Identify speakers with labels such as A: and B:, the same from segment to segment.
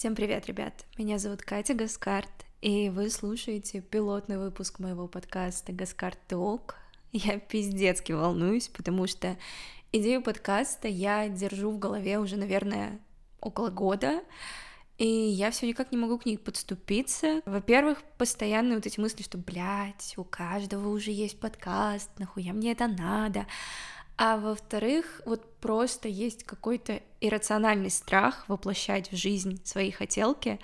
A: Всем привет, ребят! Меня зовут Катя Гаскарт, и вы слушаете пилотный выпуск моего подкаста «Гаскарт Толк». Я пиздецки волнуюсь, потому что идею подкаста я держу в голове уже, наверное, около года, и я все никак не могу к ней подступиться. Во-первых, постоянные вот эти мысли, что, блядь, у каждого уже есть подкаст, нахуя мне это надо? А во-вторых, вот просто есть какой-то иррациональный страх воплощать в жизнь свои хотелки,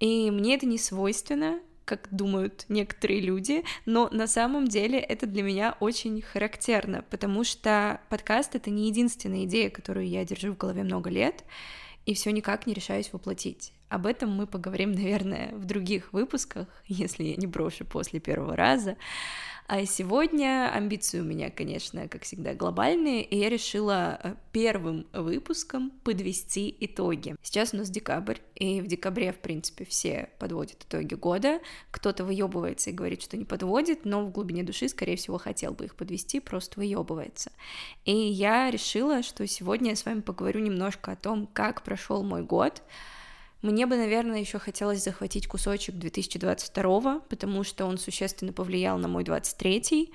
A: и мне это не свойственно, как думают некоторые люди, но на самом деле это для меня очень характерно, потому что подкаст — это не единственная идея, которую я держу в голове много лет, и все никак не решаюсь воплотить. Об этом мы поговорим, наверное, в других выпусках, если я не брошу после первого раза. А сегодня амбиции у меня, конечно, как всегда, глобальные, и я решила э, первым выпуском подвести итоги. Сейчас у нас декабрь, и в декабре, в принципе, все подводят итоги года. Кто-то выебывается и говорит, что не подводит, но в глубине души, скорее всего, хотел бы их подвести, просто выебывается. И я решила, что сегодня я с вами поговорю немножко о том, как прошел мой год, мне бы, наверное, еще хотелось захватить кусочек 2022, потому что он существенно повлиял на мой 23-й.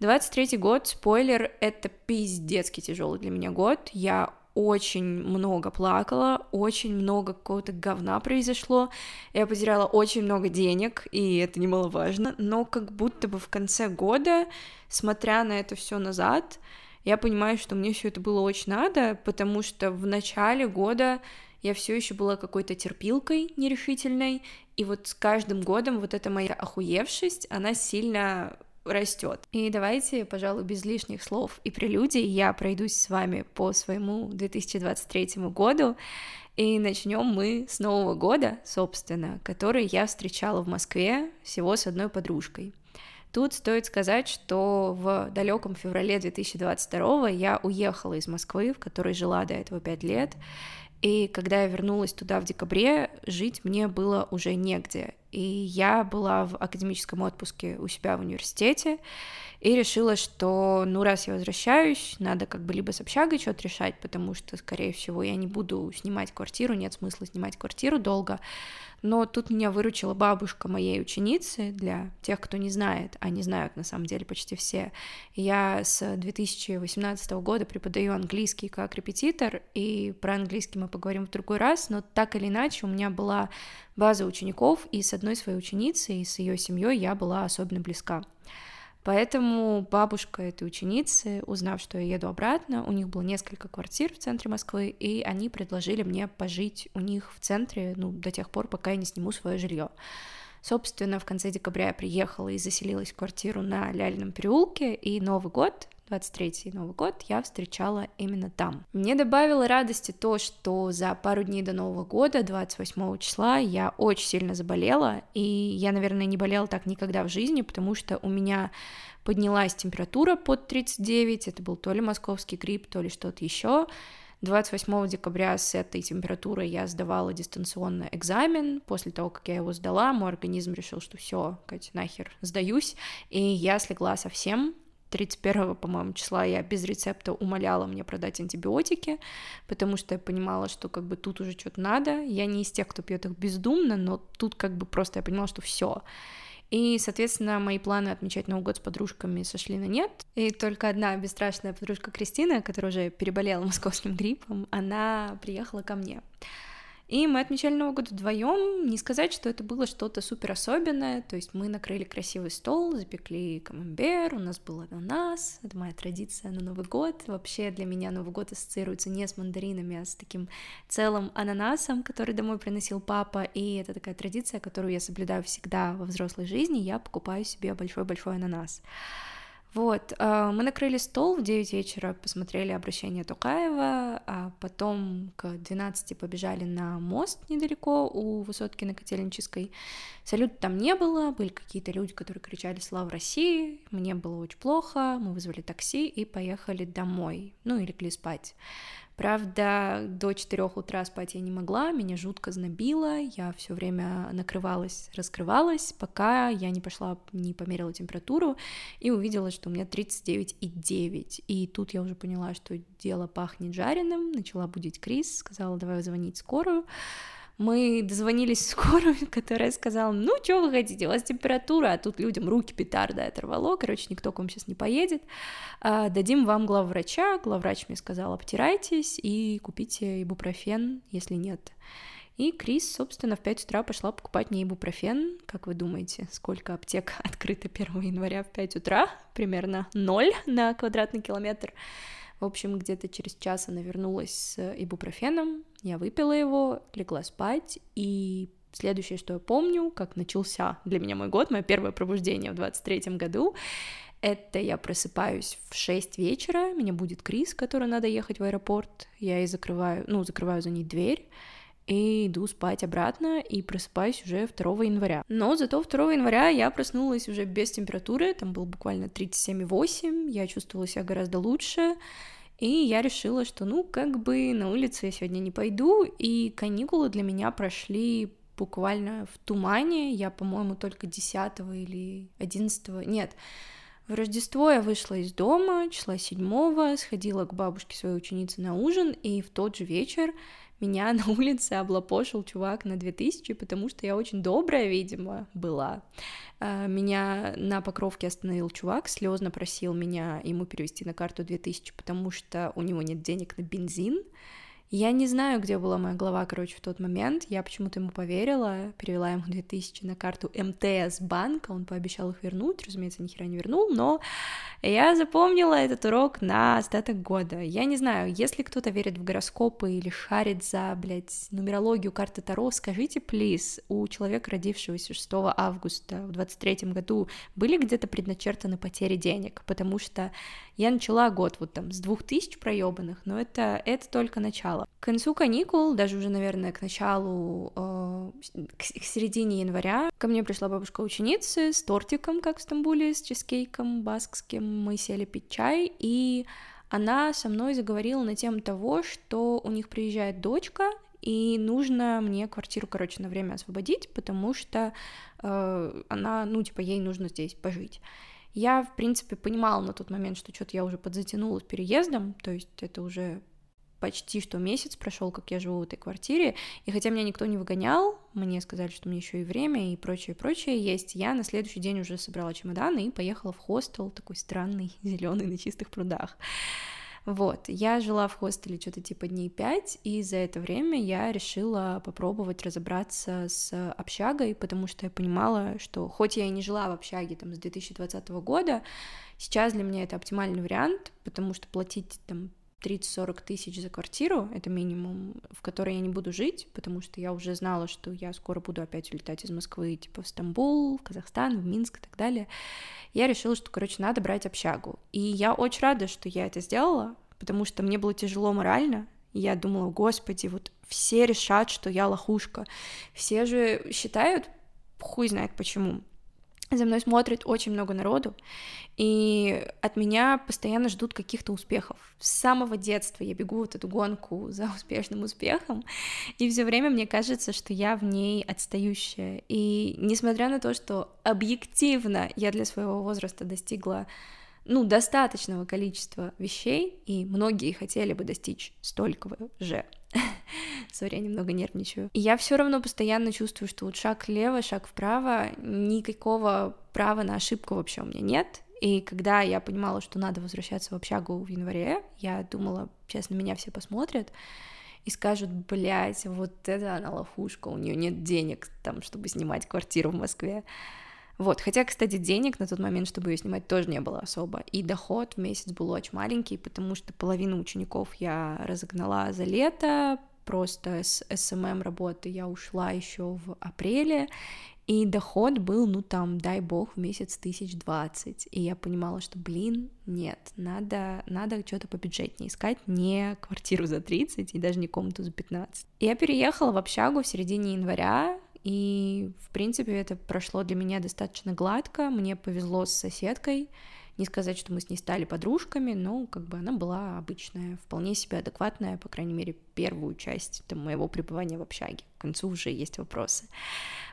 A: 23-й год, спойлер, это пиздецкий тяжелый для меня год. Я очень много плакала, очень много какого-то говна произошло, я потеряла очень много денег, и это немаловажно, но как будто бы в конце года, смотря на это все назад, я понимаю, что мне все это было очень надо, потому что в начале года я все еще была какой-то терпилкой нерешительной, и вот с каждым годом вот эта моя охуевшесть, она сильно растет. И давайте, пожалуй, без лишних слов и прелюдий я пройдусь с вами по своему 2023 году, и начнем мы с Нового года, собственно, который я встречала в Москве всего с одной подружкой. Тут стоит сказать, что в далеком феврале 2022 я уехала из Москвы, в которой жила до этого пять лет, и когда я вернулась туда в декабре, жить мне было уже негде. И я была в академическом отпуске у себя в университете и решила, что, ну, раз я возвращаюсь, надо как бы либо с общагой что-то решать, потому что, скорее всего, я не буду снимать квартиру, нет смысла снимать квартиру долго, но тут меня выручила бабушка моей ученицы, для тех, кто не знает, а не знают на самом деле почти все. Я с 2018 года преподаю английский как репетитор, и про английский мы поговорим в другой раз, но так или иначе у меня была база учеников, и с одной своей ученицей, и с ее семьей я была особенно близка. Поэтому бабушка этой ученицы, узнав, что я еду обратно, у них было несколько квартир в центре Москвы, и они предложили мне пожить у них в центре, ну, до тех пор, пока я не сниму свое жилье. Собственно, в конце декабря я приехала и заселилась в квартиру на Ляльном переулке, и Новый год 23-й Новый год я встречала именно там. Мне добавило радости то, что за пару дней до Нового года, 28 числа, я очень сильно заболела, и я, наверное, не болела так никогда в жизни, потому что у меня поднялась температура под 39, это был то ли московский грипп, то ли что-то еще. 28 декабря с этой температурой я сдавала дистанционно экзамен. После того, как я его сдала, мой организм решил, что все, Катя, нахер, сдаюсь. И я слегла совсем, 31, по-моему, числа я без рецепта умоляла мне продать антибиотики, потому что я понимала, что как бы тут уже что-то надо. Я не из тех, кто пьет их бездумно, но тут как бы просто я понимала, что все. И, соответственно, мои планы отмечать Новый год с подружками сошли на нет. И только одна бесстрашная подружка Кристина, которая уже переболела московским гриппом, она приехала ко мне. И мы отмечали Новый год вдвоем. Не сказать, что это было что-то супер особенное. То есть мы накрыли красивый стол, запекли камамбер, у нас был ананас. Это моя традиция на Новый год. Вообще для меня Новый год ассоциируется не с мандаринами, а с таким целым ананасом, который домой приносил папа. И это такая традиция, которую я соблюдаю всегда во взрослой жизни. Я покупаю себе большой-большой ананас. Вот, э, мы накрыли стол в 9 вечера, посмотрели обращение Тукаева, а потом к 12 побежали на мост недалеко у высотки на Котельнической. Салют там не было, были какие-то люди, которые кричали «Слава России!», мне было очень плохо, мы вызвали такси и поехали домой, ну и легли спать. Правда, до 4 утра спать я не могла, меня жутко знобило, я все время накрывалась, раскрывалась, пока я не пошла, не померила температуру и увидела, что у меня 39,9. И тут я уже поняла, что дело пахнет жареным, начала будить Крис, сказала, давай звонить скорую. Мы дозвонились в скорую, которая сказала, ну, что вы хотите, у вас температура, а тут людям руки петарда оторвало, короче, никто к вам сейчас не поедет, а, дадим вам главврача, главврач мне сказал, обтирайтесь и купите ибупрофен, если нет. И Крис, собственно, в 5 утра пошла покупать мне ибупрофен. Как вы думаете, сколько аптек открыто 1 января в 5 утра? Примерно 0 на квадратный километр. В общем, где-то через час она вернулась с ибупрофеном, я выпила его, легла спать, и следующее, что я помню, как начался для меня мой год, мое первое пробуждение в 23-м году, это я просыпаюсь в 6 вечера, меня будет Крис, который надо ехать в аэропорт, я ей закрываю, ну, закрываю за ней дверь, и иду спать обратно и просыпаюсь уже 2 января. Но зато 2 января я проснулась уже без температуры, там был буквально 37,8, я чувствовала себя гораздо лучше, и я решила, что ну как бы на улицу я сегодня не пойду, и каникулы для меня прошли буквально в тумане, я, по-моему, только 10 или 11, нет, в Рождество я вышла из дома, числа 7 сходила к бабушке своей ученицы на ужин, и в тот же вечер меня на улице облапошил чувак на 2000, потому что я очень добрая, видимо, была. А, меня на Покровке остановил чувак, слезно просил меня ему перевести на карту 2000, потому что у него нет денег на бензин, я не знаю, где была моя голова, короче, в тот момент. Я почему-то ему поверила, перевела ему 2000 на карту МТС банка, он пообещал их вернуть, разумеется, ни хера не вернул, но я запомнила этот урок на остаток года. Я не знаю, если кто-то верит в гороскопы или шарит за, блядь, нумерологию карты Таро, скажите, плиз, у человека, родившегося 6 августа в 23 году, были где-то предначертаны потери денег? Потому что я начала год вот там с 2000 проебанных, но это, это только начало начала. К концу каникул, даже уже, наверное, к началу, э, к середине января, ко мне пришла бабушка ученицы с тортиком, как в Стамбуле, с чизкейком баскским. Мы сели пить чай, и она со мной заговорила на тему того, что у них приезжает дочка, и нужно мне квартиру, короче, на время освободить, потому что э, она, ну, типа, ей нужно здесь пожить. Я, в принципе, понимала на тот момент, что что-то я уже подзатянула с переездом, то есть это уже почти что месяц прошел, как я живу в этой квартире, и хотя меня никто не выгонял, мне сказали, что мне еще и время и прочее, прочее есть, я на следующий день уже собрала чемоданы и поехала в хостел, такой странный, зеленый на чистых прудах. Вот, я жила в хостеле что-то типа дней пять, и за это время я решила попробовать разобраться с общагой, потому что я понимала, что хоть я и не жила в общаге там с 2020 года, сейчас для меня это оптимальный вариант, потому что платить там 30-40 тысяч за квартиру, это минимум, в которой я не буду жить, потому что я уже знала, что я скоро буду опять улетать из Москвы, типа в Стамбул, в Казахстан, в Минск и так далее. Я решила, что, короче, надо брать общагу. И я очень рада, что я это сделала, потому что мне было тяжело морально, я думала, господи, вот все решат, что я лохушка. Все же считают, хуй знает почему, за мной смотрит очень много народу, и от меня постоянно ждут каких-то успехов. С самого детства я бегу вот эту гонку за успешным успехом, и все время мне кажется, что я в ней отстающая. И несмотря на то, что объективно я для своего возраста достигла ну, достаточного количества вещей, и многие хотели бы достичь столько же Сори, я немного нервничаю. И я все равно постоянно чувствую, что вот шаг влево, шаг вправо, никакого права на ошибку вообще у меня нет. И когда я понимала, что надо возвращаться в общагу в январе, я думала, честно, меня все посмотрят и скажут, блядь, вот это она лохушка, у нее нет денег там, чтобы снимать квартиру в Москве. Вот, хотя, кстати, денег на тот момент, чтобы ее снимать, тоже не было особо. И доход в месяц был очень маленький, потому что половину учеников я разогнала за лето, просто с SMM работы я ушла еще в апреле, и доход был, ну там, дай бог, в месяц тысяч двадцать. И я понимала, что, блин, нет, надо, надо что-то побюджетнее искать, не квартиру за 30 и даже не комнату за 15. Я переехала в общагу в середине января, и, в принципе, это прошло для меня достаточно гладко. Мне повезло с соседкой. Не сказать, что мы с ней стали подружками, но как бы она была обычная, вполне себе адекватная, по крайней мере, первую часть там, моего пребывания в общаге. К концу уже есть вопросы.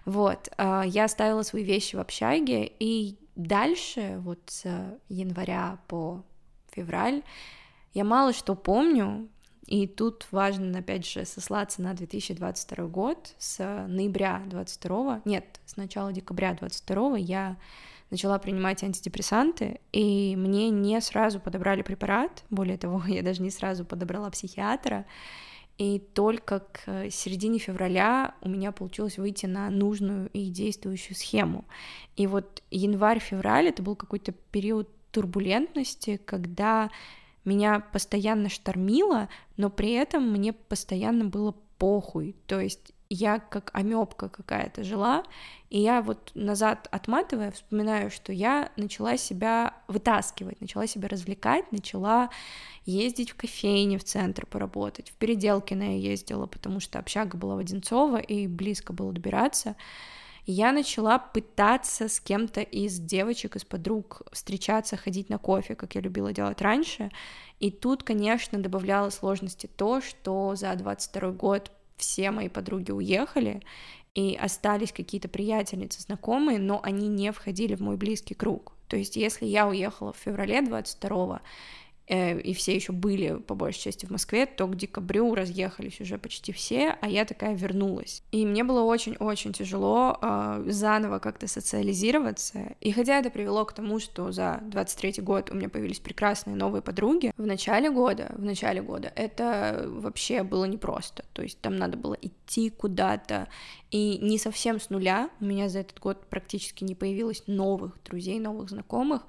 A: Вот, а, я оставила свои вещи в общаге, и дальше, вот с января по февраль, я мало что помню, И тут важно, опять же, сослаться на 2022 год. С ноября 22, нет, с начала декабря 22 я начала принимать антидепрессанты, и мне не сразу подобрали препарат, более того, я даже не сразу подобрала психиатра, и только к середине февраля у меня получилось выйти на нужную и действующую схему. И вот январь-февраль — это был какой-то период турбулентности, когда меня постоянно штормило, но при этом мне постоянно было похуй. То есть я как амебка какая-то жила, и я вот назад отматывая, вспоминаю, что я начала себя вытаскивать, начала себя развлекать, начала ездить в кофейне в центр поработать, в Переделкино я ездила, потому что общага была в Одинцово, и близко было добираться, я начала пытаться с кем-то из девочек, из подруг встречаться, ходить на кофе, как я любила делать раньше. И тут, конечно, добавляло сложности то, что за 22 год все мои подруги уехали, и остались какие-то приятельницы, знакомые, но они не входили в мой близкий круг. То есть, если я уехала в феврале 22 Э, и все еще были, по большей части, в Москве, то к декабрю разъехались уже почти все, а я такая вернулась. И мне было очень-очень тяжело э, заново как-то социализироваться. И хотя это привело к тому, что за 23 год у меня появились прекрасные новые подруги, в начале года, в начале года это вообще было непросто. То есть там надо было идти куда-то, и не совсем с нуля. У меня за этот год практически не появилось новых друзей, новых знакомых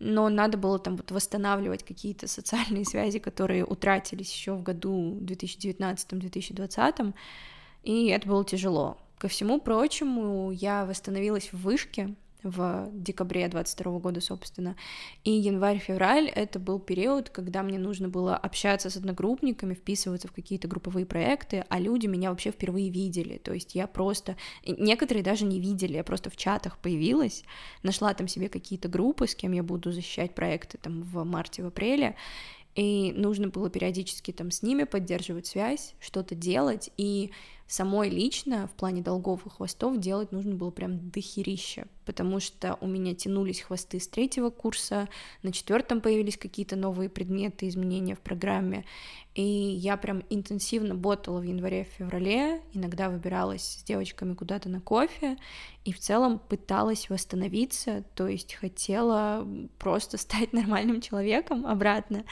A: но надо было там вот восстанавливать какие-то социальные связи, которые утратились еще в году 2019-2020, и это было тяжело. Ко всему прочему, я восстановилась в вышке, в декабре 22 года, собственно. И январь-февраль — это был период, когда мне нужно было общаться с одногруппниками, вписываться в какие-то групповые проекты, а люди меня вообще впервые видели. То есть я просто... Некоторые даже не видели, я просто в чатах появилась, нашла там себе какие-то группы, с кем я буду защищать проекты там в марте, в апреле, и нужно было периодически там с ними поддерживать связь, что-то делать, и самой лично в плане долгов и хвостов делать нужно было прям дохерища, потому что у меня тянулись хвосты с третьего курса, на четвертом появились какие-то новые предметы, изменения в программе, и я прям интенсивно ботала в январе-феврале, иногда выбиралась с девочками куда-то на кофе, и в целом пыталась восстановиться, то есть хотела просто стать нормальным человеком обратно,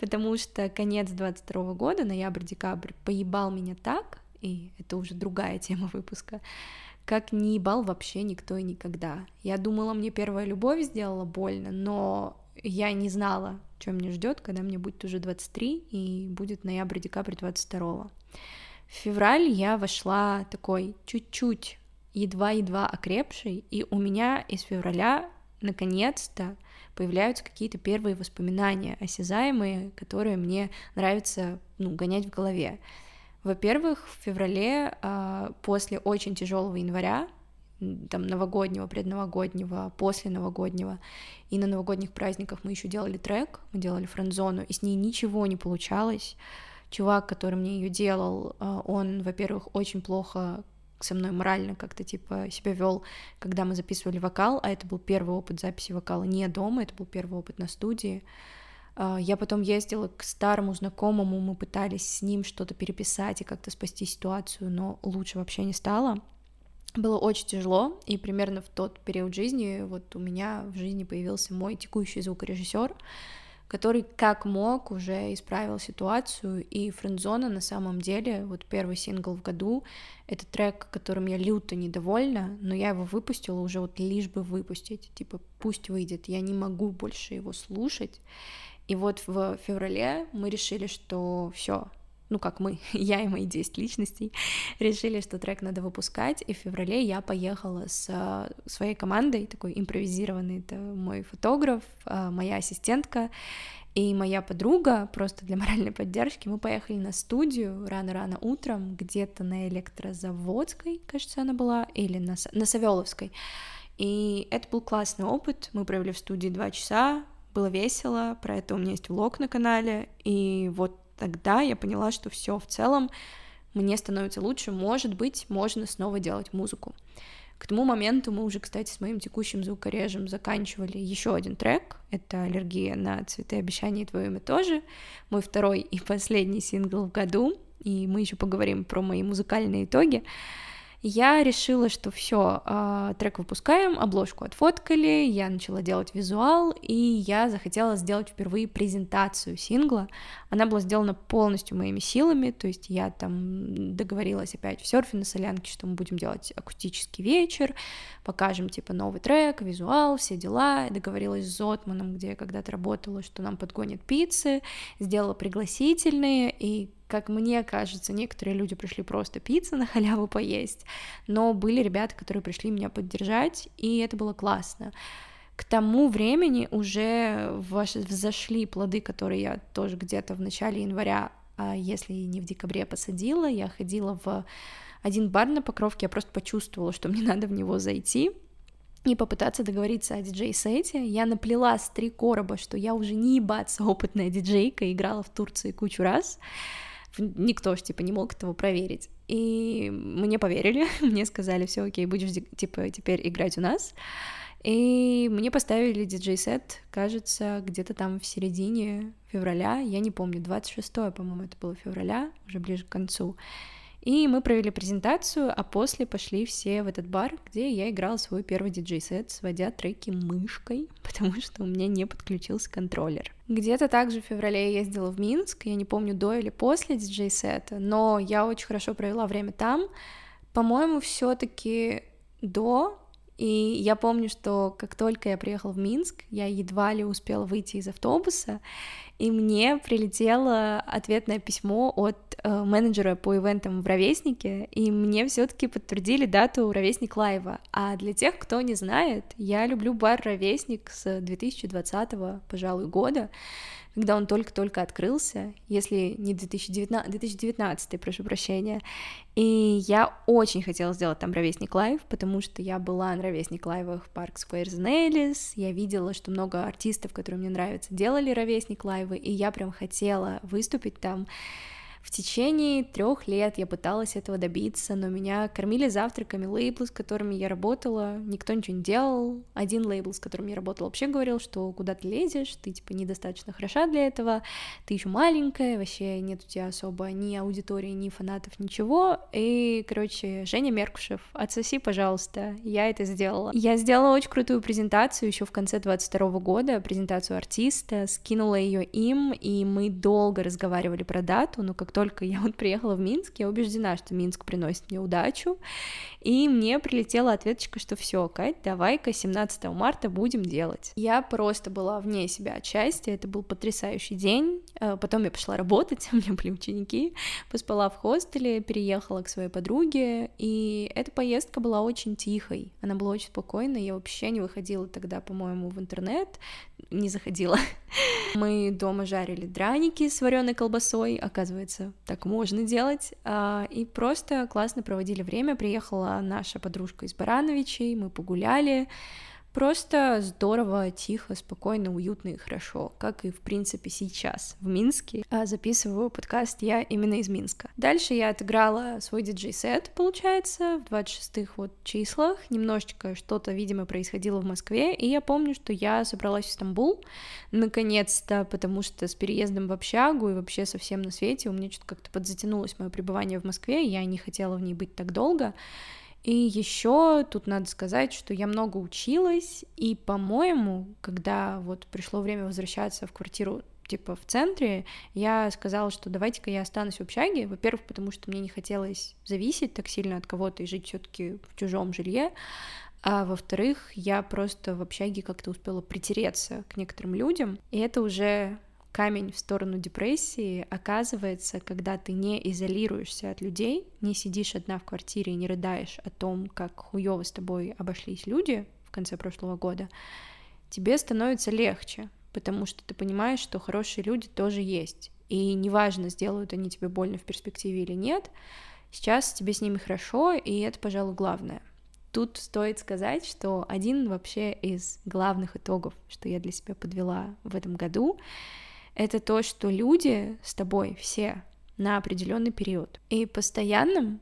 A: потому что конец 22 года, ноябрь-декабрь, поебал меня так, и это уже другая тема выпуска, как не ебал вообще никто и никогда. Я думала, мне первая любовь сделала больно, но я не знала, что меня ждет, когда мне будет уже 23 и будет ноябрь-декабрь 22. В февраль я вошла такой чуть-чуть едва-едва окрепшей, и у меня из февраля наконец-то появляются какие-то первые воспоминания осязаемые, которые мне нравится ну, гонять в голове. Во-первых, в феврале, а, после очень тяжелого января, там новогоднего, предновогоднего, после новогоднего, и на новогодних праздниках мы еще делали трек, мы делали френд-зону, и с ней ничего не получалось. Чувак, который мне ее делал, а, он, во-первых, очень плохо со мной морально как-то типа себя вел, когда мы записывали вокал, а это был первый опыт записи вокала не дома, это был первый опыт на студии. А, я потом ездила к старому знакомому, мы пытались с ним что-то переписать и как-то спасти ситуацию, но лучше вообще не стало. Было очень тяжело, и примерно в тот период жизни вот у меня в жизни появился мой текущий звукорежиссер, который как мог уже исправил ситуацию, и Френдзона на самом деле, вот первый сингл в году, это трек, которым я люто недовольна, но я его выпустила уже вот лишь бы выпустить, типа пусть выйдет, я не могу больше его слушать, и вот в феврале мы решили, что все, ну как мы, я и мои 10 личностей, решили, что трек надо выпускать, и в феврале я поехала с а, своей командой, такой импровизированный, это мой фотограф, а, моя ассистентка и моя подруга, просто для моральной поддержки, мы поехали на студию рано-рано утром, где-то на Электрозаводской, кажется, она была, или на, на Савеловской, и это был классный опыт, мы провели в студии два часа, было весело, про это у меня есть влог на канале, и вот тогда я поняла, что все в целом мне становится лучше, может быть, можно снова делать музыку. К тому моменту мы уже, кстати, с моим текущим звукорежем заканчивали еще один трек. Это «Аллергия на цветы обещаний» «Твое имя тоже». Мой второй и последний сингл в году. И мы еще поговорим про мои музыкальные итоги я решила, что все, а, трек выпускаем, обложку отфоткали, я начала делать визуал, и я захотела сделать впервые презентацию сингла. Она была сделана полностью моими силами, то есть я там договорилась опять в серфе на солянке, что мы будем делать акустический вечер, покажем типа новый трек, визуал, все дела. договорилась с Зотманом, где я когда-то работала, что нам подгонят пиццы, сделала пригласительные, и как мне кажется, некоторые люди пришли просто пиццы на халяву поесть, но были ребята, которые пришли меня поддержать, и это было классно. К тому времени уже взошли плоды, которые я тоже где-то в начале января, а если не в декабре посадила, я ходила в один бар на Покровке, я просто почувствовала, что мне надо в него зайти, и попытаться договориться о диджей-сете. Я наплела с три короба, что я уже не ебаться опытная диджейка, играла в Турции кучу раз никто ж, типа, не мог этого проверить. И мне поверили, мне сказали, все окей, будешь, типа, теперь играть у нас. И мне поставили диджей-сет, кажется, где-то там в середине февраля, я не помню, 26 по-моему, это было февраля, уже ближе к концу. И мы провели презентацию, а после пошли все в этот бар, где я играла свой первый диджей-сет, сводя треки мышкой, потому что у меня не подключился контроллер. Где-то также в феврале я ездила в Минск, я не помню, до или после диджей-сета, но я очень хорошо провела время там. По-моему, все таки до, и я помню, что как только я приехала в Минск, я едва ли успела выйти из автобуса, и мне прилетело ответное письмо от э, менеджера по ивентам в Ровеснике, и мне все таки подтвердили дату Ровесник Лайва. А для тех, кто не знает, я люблю бар Ровесник с 2020, пожалуй, года, когда он только-только открылся, если не 2019, 2019, прошу прощения. И я очень хотела сделать там ровесник live, потому что я была на ровесник лайвах в Parks, Squares and Alleys, я видела, что много артистов, которые мне нравятся, делали ровесник лайвы, и я прям хотела выступить там. В течение трех лет я пыталась этого добиться, но меня кормили завтраками лейблы, с которыми я работала, никто ничего не делал. Один лейбл, с которым я работала, вообще говорил, что куда ты лезешь, ты типа недостаточно хороша для этого, ты еще маленькая, вообще нет у тебя особо ни аудитории, ни фанатов, ничего. И, короче, Женя Меркушев, отсоси, пожалуйста, я это сделала. Я сделала очень крутую презентацию еще в конце 22 года, презентацию артиста, скинула ее им, и мы долго разговаривали про дату, но как только я вот приехала в Минск, я убеждена, что Минск приносит мне удачу, и мне прилетела ответочка, что все, Кать, давай-ка 17 марта будем делать. Я просто была вне себя от счастья, это был потрясающий день, э, потом я пошла работать, у меня были ученики, поспала в хостеле, переехала к своей подруге, и эта поездка была очень тихой, она была очень спокойной, я вообще не выходила тогда, по-моему, в интернет, не заходила. Мы дома жарили драники с вареной колбасой, оказывается, так можно делать, а, и просто классно проводили время. Приехала наша подружка из Барановичей, мы погуляли, Просто здорово, тихо, спокойно, уютно и хорошо, как и в принципе сейчас в Минске. А записываю подкаст я именно из Минска. Дальше я отыграла свой диджей-сет, получается, в 26-х вот числах. Немножечко что-то, видимо, происходило в Москве, и я помню, что я собралась в Стамбул, наконец-то, потому что с переездом в общагу и вообще совсем на свете у меня что-то как-то подзатянулось мое пребывание в Москве, я не хотела в ней быть так долго, и еще тут надо сказать, что я много училась, и, по-моему, когда вот пришло время возвращаться в квартиру типа в центре, я сказала, что давайте-ка я останусь в общаге, во-первых, потому что мне не хотелось зависеть так сильно от кого-то и жить все таки в чужом жилье, а во-вторых, я просто в общаге как-то успела притереться к некоторым людям, и это уже камень в сторону депрессии оказывается, когда ты не изолируешься от людей, не сидишь одна в квартире и не рыдаешь о том, как хуёво с тобой обошлись люди в конце прошлого года, тебе становится легче, потому что ты понимаешь, что хорошие люди тоже есть. И неважно, сделают они тебе больно в перспективе или нет, сейчас тебе с ними хорошо, и это, пожалуй, главное. Тут стоит сказать, что один вообще из главных итогов, что я для себя подвела в этом году, это то, что люди с тобой все на определенный период. И постоянным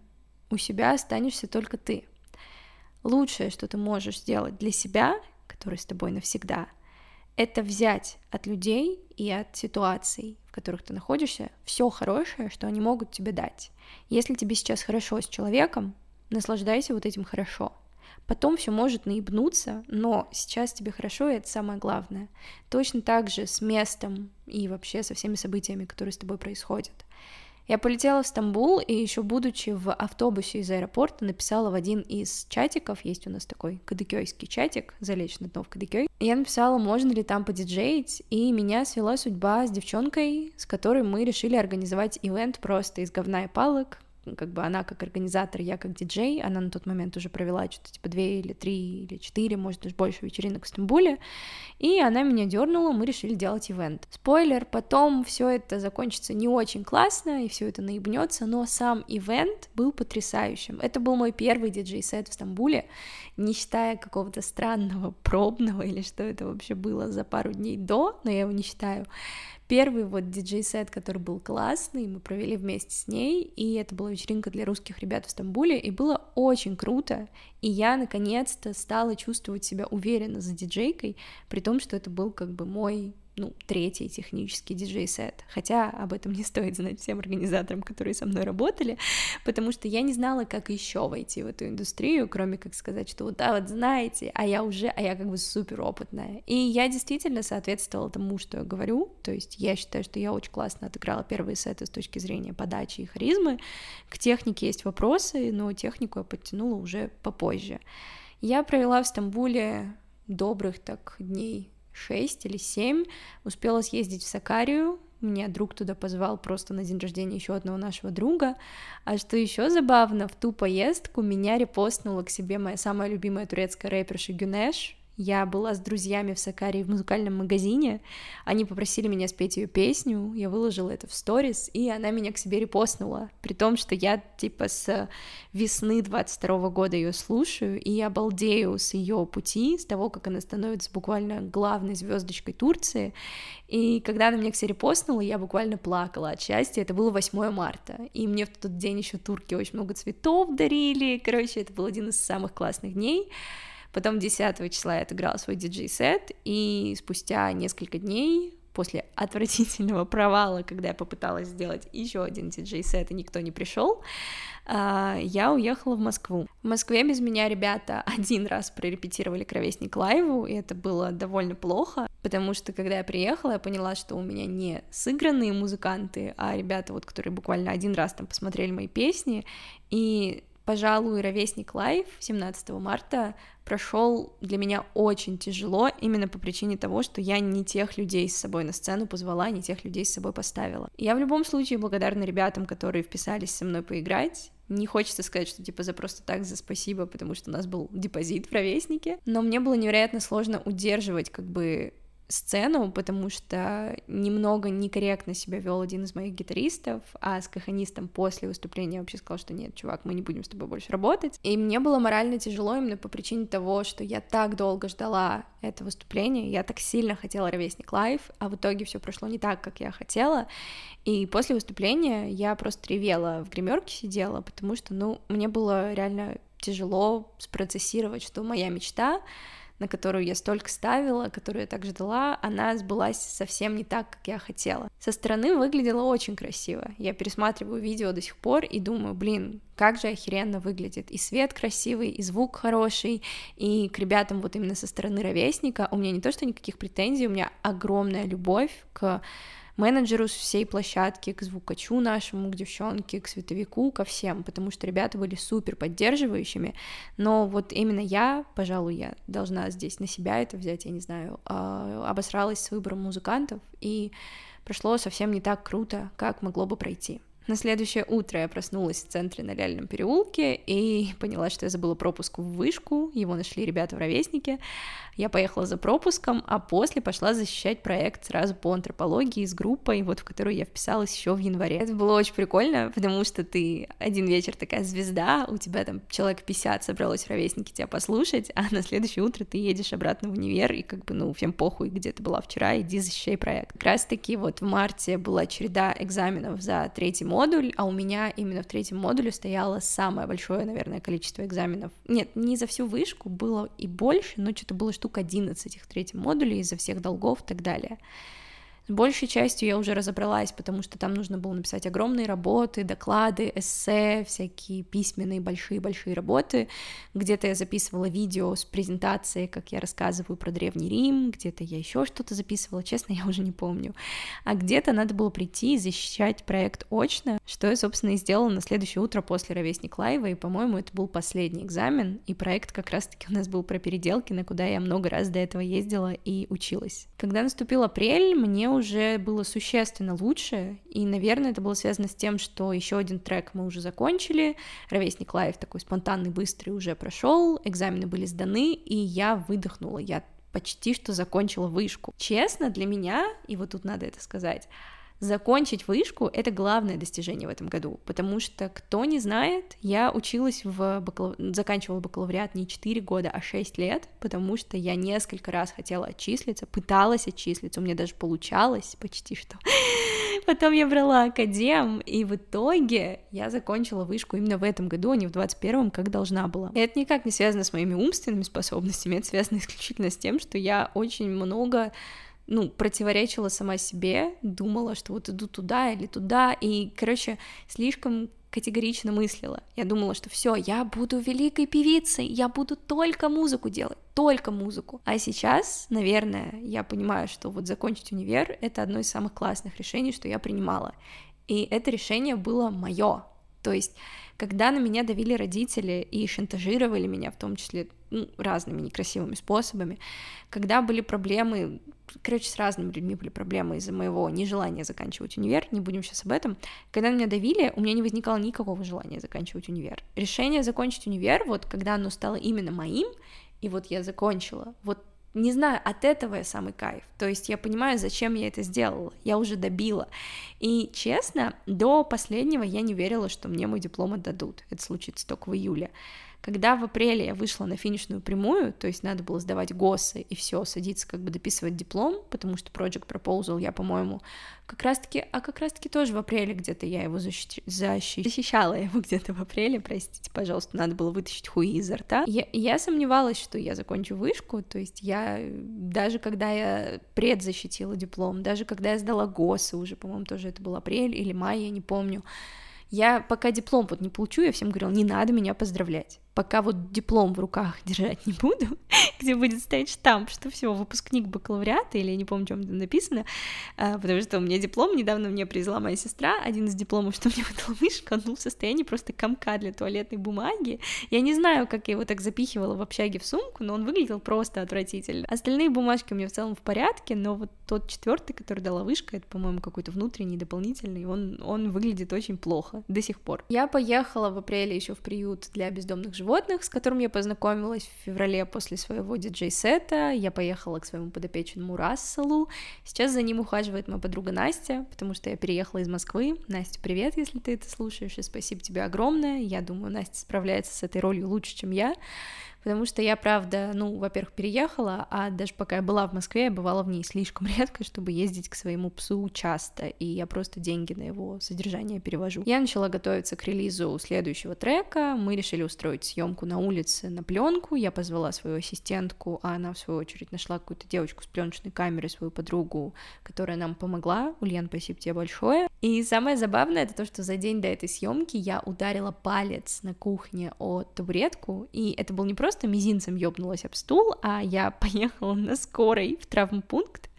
A: у себя останешься только ты. лучшее, что ты можешь сделать для себя, который с тобой навсегда, это взять от людей и от ситуаций, в которых ты находишься, все хорошее, что они могут тебе дать. Если тебе сейчас хорошо с человеком, наслаждайся вот этим хорошо. Потом все может наебнуться, но сейчас тебе хорошо, и это самое главное. Точно так же с местом и вообще со всеми событиями, которые с тобой происходят. Я полетела в Стамбул, и еще будучи в автобусе из аэропорта, написала в один из чатиков, есть у нас такой кадыкёйский чатик, залечь на дно в Кадыкёй, я написала, можно ли там подиджеить, и меня свела судьба с девчонкой, с которой мы решили организовать ивент просто из говна и палок, как бы она как организатор, я как диджей, она на тот момент уже провела что-то типа две или три или четыре, может даже больше вечеринок в Стамбуле, и она меня дернула, мы решили делать ивент. Спойлер, потом все это закончится не очень классно, и все это наебнется, но сам ивент был потрясающим. Это был мой первый диджей-сет в Стамбуле, не считая какого-то странного пробного или что это вообще было за пару дней до, но я его не считаю. Первый вот диджей-сет, который был классный, мы провели вместе с ней, и это была вечеринка для русских ребят в Стамбуле, и было очень круто, и я наконец-то стала чувствовать себя уверенно за диджейкой, при том, что это был как бы мой ну, третий технический диджей-сет. Хотя об этом не стоит знать всем организаторам, которые со мной работали, потому что я не знала, как еще войти в эту индустрию, кроме как сказать, что вот, да, вот знаете, а я уже, а я как бы супер опытная. И я действительно соответствовала тому, что я говорю, то есть я считаю, что я очень классно отыграла первые сеты с точки зрения подачи и харизмы. К технике есть вопросы, но технику я подтянула уже попозже. Я провела в Стамбуле добрых так дней 6 или 7, успела съездить в Сакарию, меня друг туда позвал просто на день рождения еще одного нашего друга. А что еще забавно, в ту поездку меня репостнула к себе моя самая любимая турецкая рэперша Гюнеш, я была с друзьями в Сакаре в музыкальном магазине, они попросили меня спеть ее песню, я выложила это в сторис, и она меня к себе репостнула, при том, что я типа с весны 22 года ее слушаю, и я балдею с ее пути, с того, как она становится буквально главной звездочкой Турции, и когда она меня к себе репостнула, я буквально плакала от счастья, это было 8 марта, и мне в тот день еще турки очень много цветов дарили, короче, это был один из самых классных дней, Потом 10 числа я отыграла свой диджей-сет, и спустя несколько дней после отвратительного провала, когда я попыталась сделать еще один диджей-сет, и никто не пришел, а, я уехала в Москву. В Москве без меня ребята один раз прорепетировали к «Ровесник лайву», и это было довольно плохо, потому что когда я приехала, я поняла, что у меня не сыгранные музыканты, а ребята, вот, которые буквально один раз там посмотрели мои песни, и Пожалуй, ровесник live 17 марта прошел для меня очень тяжело именно по причине того, что я не тех людей с собой на сцену позвала, не тех людей с собой поставила. Я в любом случае благодарна ребятам, которые вписались со мной поиграть. Не хочется сказать, что типа за просто так, за спасибо, потому что у нас был депозит в ровеснике, но мне было невероятно сложно удерживать как бы сцену, потому что немного некорректно себя вел один из моих гитаристов, а с кахонистом после выступления вообще сказал, что нет, чувак, мы не будем с тобой больше работать. И мне было морально тяжело именно по причине того, что я так долго ждала это выступление, я так сильно хотела ровесник live, а в итоге все прошло не так, как я хотела. И после выступления я просто ревела, в гримерке сидела, потому что, ну, мне было реально тяжело спроцессировать, что моя мечта на которую я столько ставила, которую я так ждала, она сбылась совсем не так, как я хотела. Со стороны выглядела очень красиво. Я пересматриваю видео до сих пор и думаю, блин, как же охеренно выглядит. И свет красивый, и звук хороший, и к ребятам вот именно со стороны ровесника у меня не то, что никаких претензий, у меня огромная любовь к менеджеру всей площадки, к звукачу нашему, к девчонке, к световику, ко всем, потому что ребята были супер поддерживающими, но вот именно я, пожалуй, я должна здесь на себя это взять, я не знаю, а, обосралась с выбором музыкантов, и прошло совсем не так круто, как могло бы пройти. На следующее утро я проснулась в центре на Ляльном переулке и поняла, что я забыла пропуск в вышку, его нашли ребята в ровеснике. Я поехала за пропуском, а после пошла защищать проект сразу по антропологии с группой, вот в которую я вписалась еще в январе. Это было очень прикольно, потому что ты один вечер такая звезда, у тебя там человек 50 собралось в ровеснике тебя послушать, а на следующее утро ты едешь обратно в универ, и как бы, ну, всем похуй, где ты была вчера, иди защищай проект. Как раз таки вот в марте была череда экзаменов за третий модуль, а у меня именно в третьем модуле стояло самое большое, наверное, количество экзаменов. Нет, не за всю вышку, было и больше, но что-то было штук 11 их в третьем модуле из-за всех долгов и так далее. С большей частью я уже разобралась, потому что там нужно было написать огромные работы, доклады, эссе, всякие письменные большие-большие работы. Где-то я записывала видео с презентацией, как я рассказываю про Древний Рим, где-то я еще что-то записывала, честно, я уже не помню. А где-то надо было прийти и защищать проект очно, что я, собственно, и сделала на следующее утро после Ровесник Лайва, и, по-моему, это был последний экзамен, и проект как раз-таки у нас был про переделки, на куда я много раз до этого ездила и училась. Когда наступил апрель, мне уже было существенно лучше, и, наверное, это было связано с тем, что еще один трек мы уже закончили, Ровесник Лайв такой спонтанный, быстрый уже прошел, экзамены были сданы, и я выдохнула, я почти что закончила вышку. Честно, для меня, и вот тут надо это сказать, закончить вышку — это главное достижение в этом году, потому что, кто не знает, я училась в бакалав... заканчивала бакалавриат не 4 года, а 6 лет, потому что я несколько раз хотела отчислиться, пыталась отчислиться, у меня даже получалось почти что. Потом я брала академ, и в итоге я закончила вышку именно в этом году, а не в 21-м, как должна была. И это никак не связано с моими умственными способностями, это связано исключительно с тем, что я очень много ну, противоречила сама себе, думала, что вот иду туда или туда, и, короче, слишком категорично мыслила. Я думала, что все, я буду великой певицей, я буду только музыку делать, только музыку. А сейчас, наверное, я понимаю, что вот закончить универ — это одно из самых классных решений, что я принимала. И это решение было мое. То есть, когда на меня давили родители и шантажировали меня, в том числе ну, разными некрасивыми способами, когда были проблемы, короче, с разными людьми были проблемы из-за моего нежелания заканчивать универ, не будем сейчас об этом, когда меня давили, у меня не возникало никакого желания заканчивать универ. Решение закончить универ, вот когда оно стало именно моим, и вот я закончила, вот не знаю, от этого я самый кайф. То есть я понимаю, зачем я это сделала. Я уже добила. И честно, до последнего я не верила, что мне мой диплом отдадут. Это случится только в июле. Когда в апреле я вышла на финишную прямую, то есть надо было сдавать ГОСы и все, садиться как бы дописывать диплом, потому что Project Proposal я, по-моему, как раз-таки, а как раз-таки тоже в апреле где-то я его защищ... защищала его где-то в апреле, простите, пожалуйста, надо было вытащить хуи изо рта. Я, я сомневалась, что я закончу вышку, то есть я, даже когда я предзащитила диплом, даже когда я сдала ГОСы уже, по-моему, тоже это был апрель или май, я не помню, я пока диплом вот не получу, я всем говорила, не надо меня поздравлять пока вот диплом в руках держать не буду, где будет стоять штамп, что все, выпускник бакалавриата, или я не помню, чем там написано, а, потому что у меня диплом недавно мне привезла моя сестра, один из дипломов, что мне выдала вышка, он был в состоянии просто комка для туалетной бумаги. Я не знаю, как я его так запихивала в общаге в сумку, но он выглядел просто отвратительно. Остальные бумажки у меня в целом в порядке, но вот тот четвертый, который дала вышка, это, по-моему, какой-то внутренний, дополнительный, он, он выглядит очень плохо до сих пор. Я поехала в апреле еще в приют для бездомных животных, животных, с которым я познакомилась в феврале после своего диджей-сета. Я поехала к своему подопечному Расселу. Сейчас за ним ухаживает моя подруга Настя, потому что я переехала из Москвы. Настя, привет, если ты это слушаешь, и спасибо тебе огромное. Я думаю, Настя справляется с этой ролью лучше, чем я потому что я, правда, ну, во-первых, переехала, а даже пока я была в Москве, я бывала в ней слишком редко, чтобы ездить к своему псу часто, и я просто деньги на его содержание перевожу. Я начала готовиться к релизу следующего трека, мы решили устроить съемку на улице на пленку, я позвала свою ассистентку, а она, в свою очередь, нашла какую-то девочку с пленочной камерой, свою подругу, которая нам помогла, Ульян, спасибо тебе большое. И самое забавное, это то, что за день до этой съемки я ударила палец на кухне о табуретку, и это был не просто просто мизинцем ёбнулась об стул, а я поехала на скорой в травмпункт,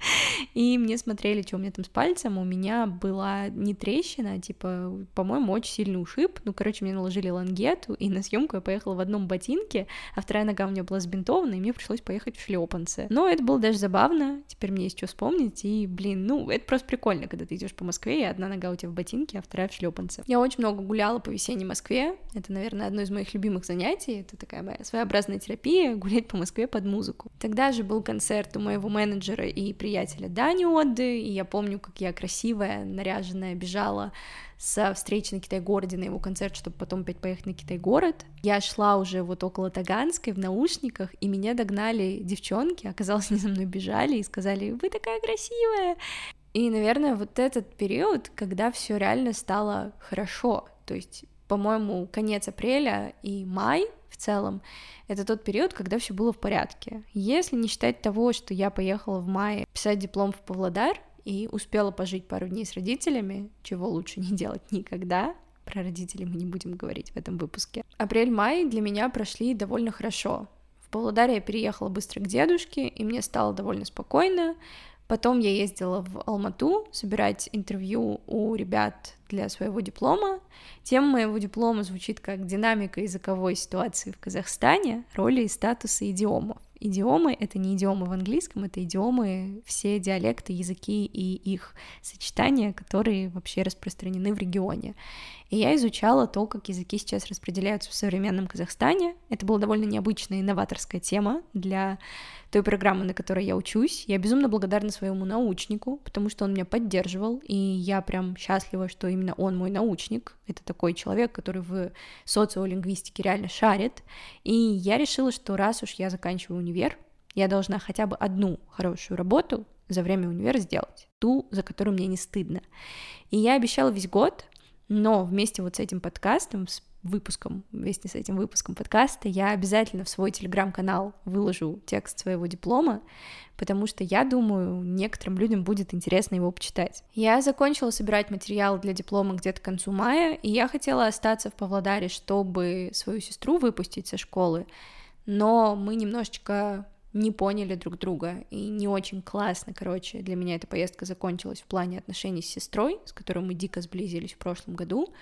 A: и мне смотрели, что у меня там с пальцем, у меня была не трещина, а типа, по-моему, очень сильный ушиб, ну, короче, мне наложили лангету, и на съемку я поехала в одном ботинке, а вторая нога у меня была сбинтована, и мне пришлось поехать в шлепанце. Но это было даже забавно, теперь мне есть что вспомнить, и, блин, ну, это просто прикольно, когда ты идешь по Москве, и одна нога у тебя в ботинке, а вторая в шлепанце. Я очень много гуляла по весенней Москве, это, наверное, одно из моих любимых занятий, это такая моя своеобразная терапия, гулять по Москве под музыку. Тогда же был концерт у моего менеджера и приятеля Дани Отды, и я помню, как я красивая, наряженная, бежала со встречи на Китай-городе на его концерт, чтобы потом опять поехать на Китай-город. Я шла уже вот около Таганской в наушниках, и меня догнали девчонки, оказалось, они за мной бежали и сказали, вы такая красивая. И, наверное, вот этот период, когда все реально стало хорошо, то есть, по-моему, конец апреля и май в целом, это тот период, когда все было в порядке. Если не считать того, что я поехала в мае писать диплом в Павлодар и успела пожить пару дней с родителями, чего лучше не делать никогда, про родителей мы не будем говорить в этом выпуске. Апрель-май для меня прошли довольно хорошо. В Павлодаре я переехала быстро к дедушке, и мне стало довольно спокойно. Потом я ездила в Алмату собирать интервью у ребят для своего диплома. Тема моего диплома звучит как «Динамика языковой ситуации в Казахстане. Роли и статусы идиомов». Идиомы — это не идиомы в английском, это идиомы, все диалекты, языки и их сочетания, которые вообще распространены в регионе. И я изучала то, как языки сейчас распределяются в современном Казахстане. Это была довольно необычная инноваторская тема для той программы, на которой я учусь. Я безумно благодарна своему научнику, потому что он меня поддерживал, и я прям счастлива, что именно он мой научник. Это такой человек, который в социолингвистике реально шарит. И я решила, что раз уж я заканчиваю универ, я должна хотя бы одну хорошую работу за время универа сделать, ту, за которую мне не стыдно. И я обещала весь год но вместе вот с этим подкастом, с выпуском, вместе с этим выпуском подкаста, я обязательно в свой телеграм-канал выложу текст своего диплома, потому что я думаю, некоторым людям будет интересно его почитать. Я закончила собирать материал для диплома где-то к концу мая, и я хотела остаться в Павлодаре, чтобы свою сестру выпустить со школы, но мы немножечко не поняли друг друга, и не очень классно, короче, для меня эта поездка закончилась в плане отношений с сестрой, с которой мы дико сблизились в прошлом году,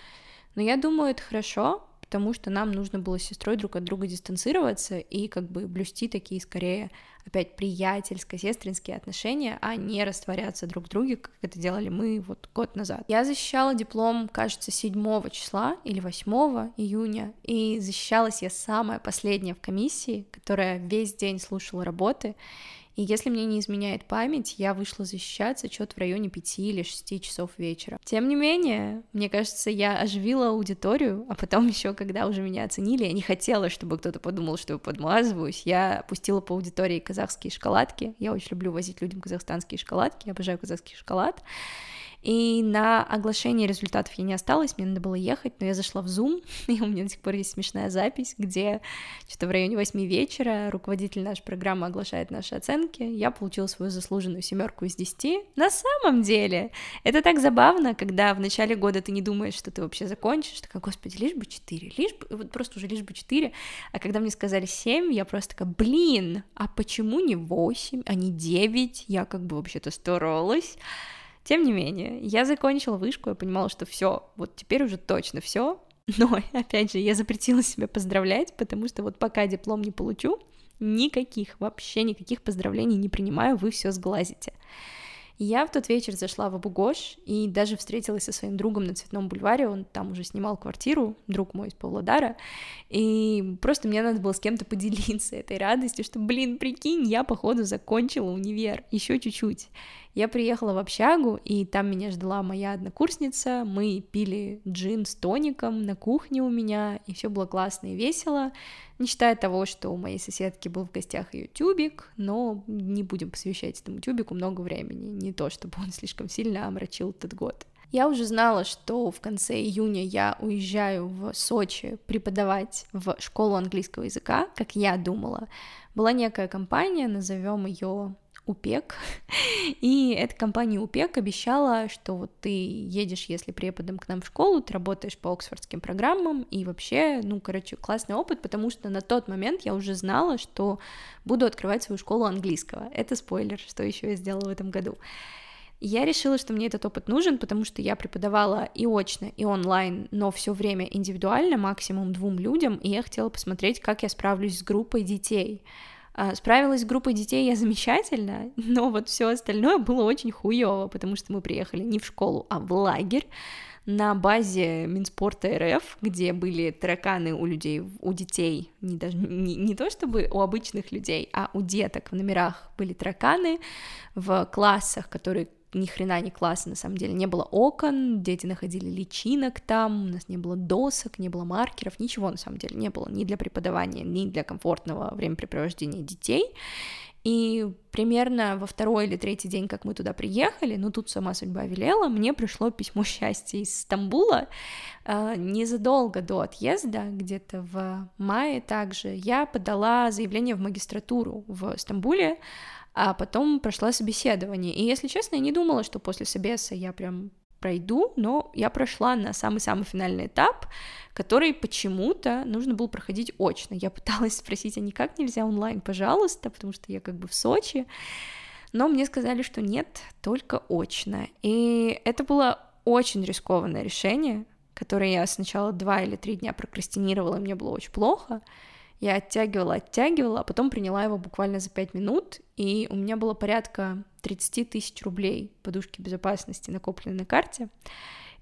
A: но я думаю, это хорошо, потому что нам нужно было с сестрой друг от друга дистанцироваться и как бы блюсти такие скорее опять приятельско-сестринские отношения, а не растворяться друг в друге, как это делали мы вот год назад. Я защищала диплом, кажется, 7 числа или 8 июня, и защищалась я самая последняя в комиссии, которая весь день слушала работы, и если мне не изменяет память, я вышла защищаться что-то в районе 5 или 6 часов вечера. Тем не менее, мне кажется, я оживила аудиторию, а потом еще, когда уже меня оценили, я не хотела, чтобы кто-то подумал, что я подмазываюсь. Я пустила по аудитории казахские шоколадки. Я очень люблю возить людям казахстанские шоколадки, я обожаю казахский шоколад. И на оглашение результатов я не осталась, мне надо было ехать, но я зашла в Zoom, и у меня до сих пор есть смешная запись, где что-то в районе восьми вечера руководитель нашей программы оглашает наши оценки, я получила свою заслуженную семерку из десяти. На самом деле, это так забавно, когда в начале года ты не думаешь, что ты вообще закончишь, такая, господи, лишь бы четыре, лишь бы, вот просто уже лишь бы четыре, а когда мне сказали семь, я просто такая, блин, а почему не восемь, а не девять, я как бы вообще-то старалась, тем не менее, я закончила вышку, я понимала, что все, вот теперь уже точно все. Но, опять же, я запретила себя поздравлять, потому что вот пока диплом не получу, никаких, вообще никаких поздравлений не принимаю, вы все сглазите. Я в тот вечер зашла в Абугош и даже встретилась со своим другом на Цветном бульваре, он там уже снимал квартиру, друг мой из Павлодара, и просто мне надо было с кем-то поделиться этой радостью, что, блин, прикинь, я, походу, закончила универ, еще чуть-чуть. Я приехала в общагу, и там меня ждала моя однокурсница, мы пили джин с тоником на кухне у меня, и все было классно и весело, не считая того, что у моей соседки был в гостях ее тюбик, но не будем посвящать этому тюбику много времени, не то чтобы он слишком сильно омрачил этот год. Я уже знала, что в конце июня я уезжаю в Сочи преподавать в школу английского языка, как я думала. Была некая компания, назовем ее УПЕК, и эта компания УПЕК обещала, что вот ты едешь, если преподом к нам в школу, ты работаешь по оксфордским программам, и вообще, ну, короче, классный опыт, потому что на тот момент я уже знала, что буду открывать свою школу английского. Это спойлер, что еще я сделала в этом году. Я решила, что мне этот опыт нужен, потому что я преподавала и очно, и онлайн, но все время индивидуально, максимум двум людям, и я хотела посмотреть, как я справлюсь с группой детей. А, справилась с группой детей я замечательно, но вот все остальное было очень хуево, потому что мы приехали не в школу, а в лагерь на базе Минспорта РФ, где были тараканы у людей, у детей, не, даже, не, не то чтобы у обычных людей, а у деток. В номерах были тараканы, в классах, которые ни хрена не классно, на самом деле, не было окон, дети находили личинок там, у нас не было досок, не было маркеров, ничего на самом деле не было ни для преподавания, ни для комфортного времяпрепровождения детей. И примерно во второй или третий день, как мы туда приехали, ну тут сама судьба велела, мне пришло письмо счастья из Стамбула. А, незадолго до отъезда, где-то в мае также, я подала заявление в магистратуру в Стамбуле, а потом прошла собеседование. И, если честно, я не думала, что после собеса я прям пройду, но я прошла на самый-самый финальный этап, который почему-то нужно было проходить очно. Я пыталась спросить, а никак нельзя онлайн, пожалуйста, потому что я как бы в Сочи, но мне сказали, что нет, только очно. И это было очень рискованное решение, которое я сначала два или три дня прокрастинировала, и мне было очень плохо, я оттягивала, оттягивала, а потом приняла его буквально за 5 минут, и у меня было порядка 30 тысяч рублей подушки безопасности накоплены на карте.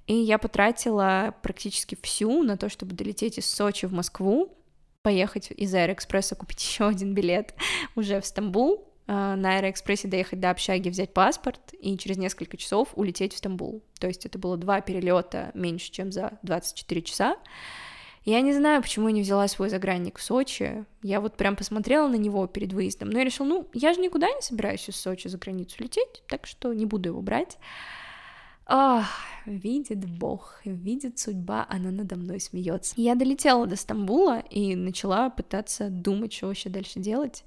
A: И я потратила практически всю на то, чтобы долететь из Сочи в Москву, поехать из Аэроэкспресса, купить еще один билет уже в Стамбул, а, на Аэроэкспрессе доехать до общаги, взять паспорт и через несколько часов улететь в Стамбул. То есть это было два перелета меньше, чем за 24 часа. Я не знаю, почему я не взяла свой загранник в Сочи. Я вот прям посмотрела на него перед выездом, но я решила, ну, я же никуда не собираюсь из Сочи за границу лететь, так что не буду его брать. Ах, видит Бог, видит судьба, она надо мной смеется. Я долетела до Стамбула и начала пытаться думать, что вообще дальше делать.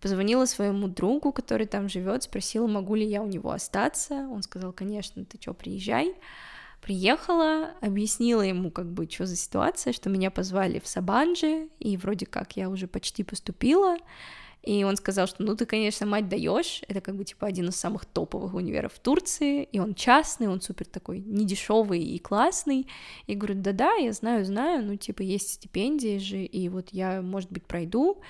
A: Позвонила своему другу, который там живет, спросила, могу ли я у него остаться. Он сказал, конечно, ты что, приезжай. Приехала, объяснила ему, как бы, что за ситуация, что меня позвали в Сабанджи, и вроде как я уже почти поступила, и он сказал, что ну ты, конечно, мать даешь, это как бы типа один из самых топовых универов в Турции, и он частный, он супер такой недешевый и классный. И говорю, да-да, я знаю, знаю, ну типа есть стипендии же, и вот я, может быть, пройду.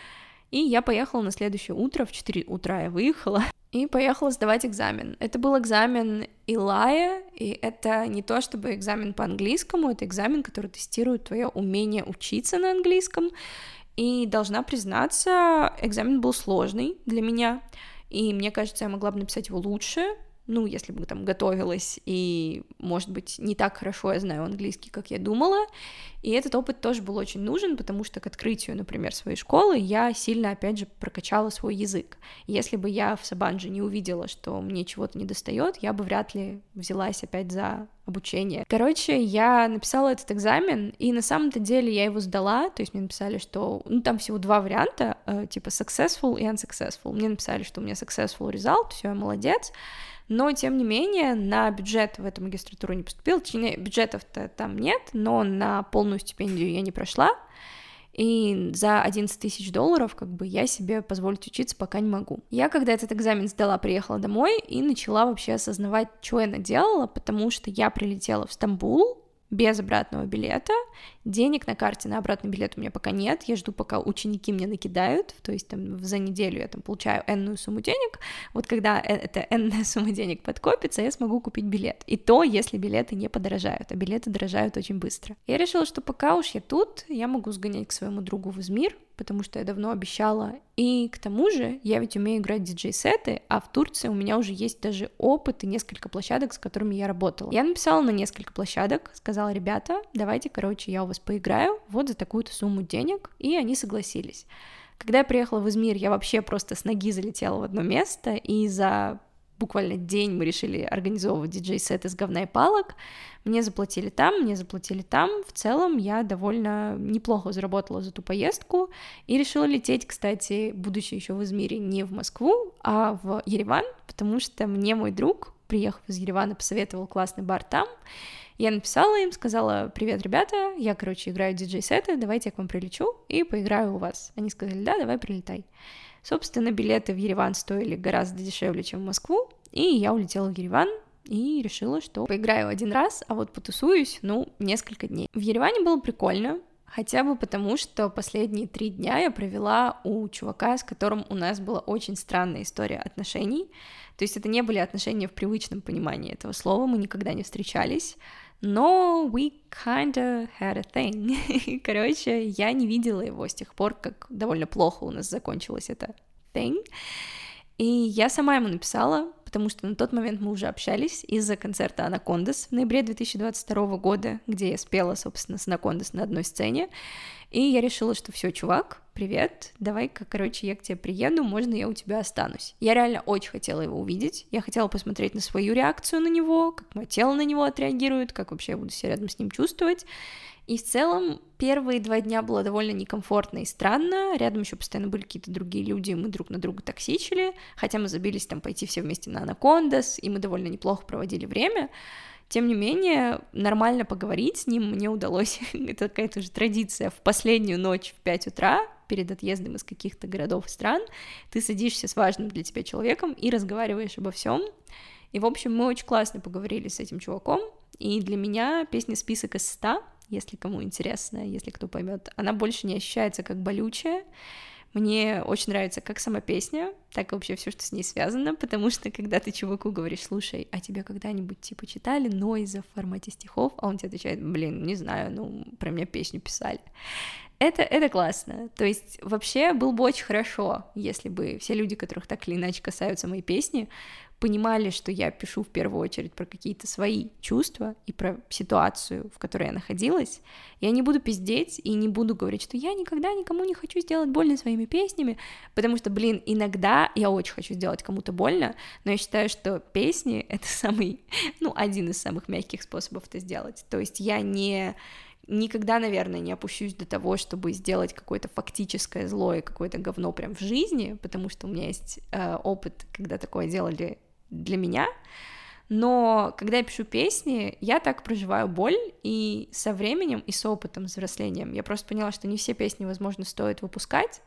A: И я поехала на следующее утро, в 4 утра я выехала, и поехала сдавать экзамен. Это был экзамен Илая, и это не то чтобы экзамен по английскому, это экзамен, который тестирует твое умение учиться на английском. И должна признаться, экзамен был сложный для меня, и мне кажется, я могла бы написать его лучше, ну, если бы там готовилась, и, может быть, не так хорошо я знаю английский, как я думала, и этот опыт тоже был очень нужен, потому что к открытию, например, своей школы я сильно, опять же, прокачала свой язык. Если бы я в Сабанже не увидела, что мне чего-то не достает, я бы вряд ли взялась опять за обучение. Короче, я написала этот экзамен, и на самом-то деле я его сдала, то есть мне написали, что, ну, там всего два варианта, э, типа successful и unsuccessful. Мне написали, что у меня successful result, все, я молодец, но, тем не менее, на бюджет в эту магистратуру не поступил, точнее, бюджетов-то там нет, но на полную стипендию я не прошла, и за 11 тысяч долларов как бы я себе позволить учиться пока не могу. Я, когда этот экзамен сдала, приехала домой и начала вообще осознавать, что я наделала, потому что я прилетела в Стамбул, без обратного билета. Денег на карте на обратный билет у меня пока нет. Я жду, пока ученики мне накидают. То есть там за неделю я там получаю энную сумму денег. Вот когда э, эта энная сумма денег подкопится, я смогу купить билет. И то, если билеты не подорожают. А билеты дорожают очень быстро. Я решила, что пока уж я тут, я могу сгонять к своему другу в Измир, потому что я давно обещала. И к тому же я ведь умею играть диджей-сеты, а в Турции у меня уже есть даже опыт и несколько площадок, с которыми я работала. Я написала на несколько площадок, сказала, ребята, давайте, короче, я у вас поиграю, вот за такую-то сумму денег, и они согласились. Когда я приехала в Измир, я вообще просто с ноги залетела в одно место, и за буквально день мы решили организовывать диджей-сет из говна и палок. Мне заплатили там, мне заплатили там. В целом я довольно неплохо заработала за ту поездку и решила лететь, кстати, будучи еще в Измире, не в Москву, а в Ереван, потому что мне мой друг, приехав из Еревана, посоветовал классный бар там. Я написала им, сказала, привет, ребята, я, короче, играю диджей-сеты, давайте я к вам прилечу и поиграю у вас. Они сказали, да, давай прилетай. Собственно, билеты в Ереван стоили гораздо дешевле, чем в Москву, и я улетела в Ереван, и решила, что поиграю один раз, а вот потусуюсь, ну, несколько дней. В Ереване было прикольно, хотя бы потому, что последние три дня я провела у чувака, с которым у нас была очень странная история отношений. То есть это не были отношения в привычном понимании этого слова, мы никогда не встречались, но we kinda had a thing. Короче, я не видела его с тех пор, как довольно плохо у нас закончилось это thing. И я сама ему написала, потому что на тот момент мы уже общались из-за концерта «Анакондас» в ноябре 2022 года, где я спела, собственно, с «Анакондас» на одной сцене, и я решила, что все, чувак, привет, давай-ка, короче, я к тебе приеду, можно я у тебя останусь. Я реально очень хотела его увидеть, я хотела посмотреть на свою реакцию на него, как мое тело на него отреагирует, как вообще я буду себя рядом с ним чувствовать, и в целом первые два дня было довольно некомфортно и странно. Рядом еще постоянно были какие-то другие люди, мы друг на друга токсичили. Хотя мы забились там пойти все вместе на Анакондас, и мы довольно неплохо проводили время. Тем не менее, нормально поговорить с ним мне удалось. Это какая-то уже традиция. В последнюю ночь в 5 утра, перед отъездом из каких-то городов и стран, ты садишься с важным для тебя человеком и разговариваешь обо всем. И, в общем, мы очень классно поговорили с этим чуваком. И для меня песня «Список из ста» если кому интересно, если кто поймет. Она больше не ощущается как болючая. Мне очень нравится как сама песня, так и вообще все, что с ней связано, потому что когда ты чуваку говоришь, слушай, а тебе когда-нибудь типа читали Нойза в формате стихов, а он тебе отвечает, блин, не знаю, ну про меня песню писали. Это, это классно. То есть вообще было бы очень хорошо, если бы все люди, которых так или иначе касаются моей песни, понимали, что я пишу в первую очередь про какие-то свои чувства и про ситуацию, в которой я находилась, я не буду пиздеть и не буду говорить, что я никогда никому не хочу сделать больно своими песнями, потому что, блин, иногда я очень хочу сделать кому-то больно, но я считаю, что песни — это самый, ну, один из самых мягких способов это сделать. То есть я не никогда, наверное, не опущусь до того, чтобы сделать какое-то фактическое зло и какое-то говно прям в жизни, потому что у меня есть э, опыт, когда такое делали для меня. Но когда я пишу песни, я так проживаю боль, и со временем, и с опытом, с взрослением, я просто поняла, что не все песни, возможно, стоит выпускать,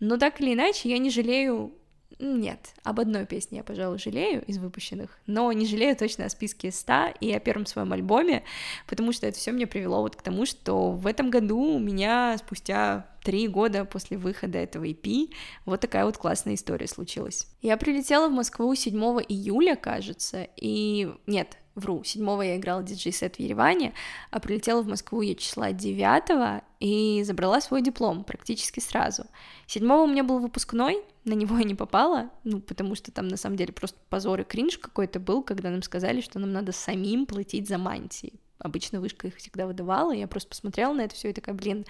A: но так или иначе я не жалею нет, об одной песне я, пожалуй, жалею из выпущенных, но не жалею точно о списке 100 и о первом своем альбоме, потому что это все мне привело вот к тому, что в этом году у меня спустя три года после выхода этого EP вот такая вот классная история случилась. Я прилетела в Москву 7 июля, кажется, и... Нет, вру, 7 я играла диджей-сет в Ереване, а прилетела в Москву я числа 9 и забрала свой диплом практически сразу. 7 у меня был выпускной, на него я не попала, ну, потому что там на самом деле просто позор и кринж какой-то был, когда нам сказали, что нам надо самим платить за мантии. Обычно вышка их всегда выдавала, я просто посмотрела на это все и такая, блин,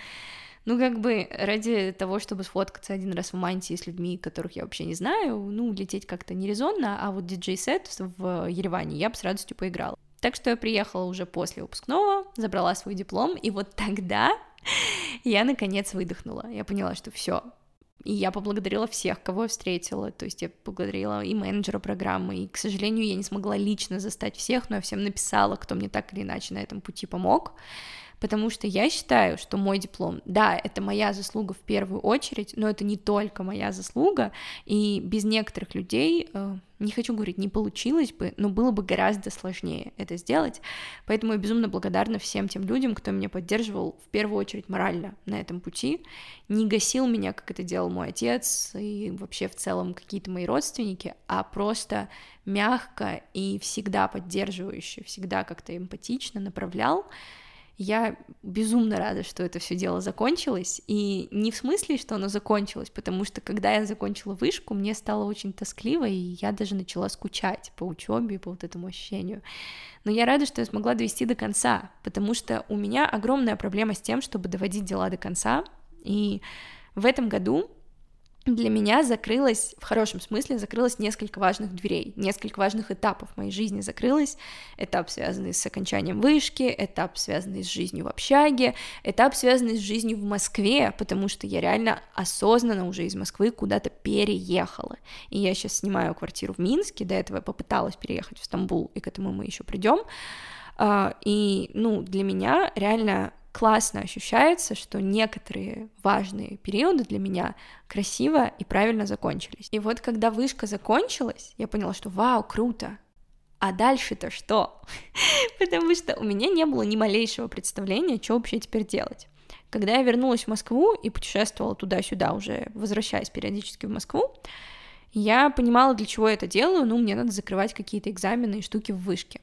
A: ну, как бы ради того, чтобы сфоткаться один раз в мантии с людьми, которых я вообще не знаю, ну, лететь как-то нерезонно, а вот диджей-сет в Ереване я бы с радостью поиграла. Так что я приехала уже после выпускного, забрала свой диплом, и вот тогда я наконец выдохнула. Я поняла, что все, и я поблагодарила всех, кого я встретила. То есть я поблагодарила и менеджера программы. И, к сожалению, я не смогла лично застать всех, но я всем написала, кто мне так или иначе на этом пути помог потому что я считаю, что мой диплом, да, это моя заслуга в первую очередь, но это не только моя заслуга, и без некоторых людей, э, не хочу говорить, не получилось бы, но было бы гораздо сложнее это сделать, поэтому я безумно благодарна всем тем людям, кто меня поддерживал в первую очередь морально на этом пути, не гасил меня, как это делал мой отец и вообще в целом какие-то мои родственники, а просто мягко и всегда поддерживающе, всегда как-то эмпатично направлял, я безумно рада, что это все дело закончилось, и не в смысле, что оно закончилось, потому что когда я закончила вышку, мне стало очень тоскливо, и я даже начала скучать по учебе, по вот этому ощущению. Но я рада, что я смогла довести до конца, потому что у меня огромная проблема с тем, чтобы доводить дела до конца, и в этом году для меня закрылось, в хорошем смысле, закрылось несколько важных дверей, несколько важных этапов моей жизни закрылось. Этап, связанный с окончанием вышки, этап, связанный с жизнью в общаге, этап, связанный с жизнью в Москве, потому что я реально осознанно уже из Москвы куда-то переехала. И я сейчас снимаю квартиру в Минске, до этого я попыталась переехать в Стамбул, и к этому мы еще придем. А, и, ну, для меня реально классно ощущается, что некоторые важные периоды для меня красиво и правильно закончились. И вот когда вышка закончилась, я поняла, что вау, круто, а дальше-то что? Потому что у меня не было ни малейшего представления, что вообще теперь делать. Когда я вернулась в Москву и путешествовала туда-сюда, уже возвращаясь периодически в Москву, я понимала, для чего я это делаю, ну, мне надо закрывать какие-то экзамены и штуки в вышке.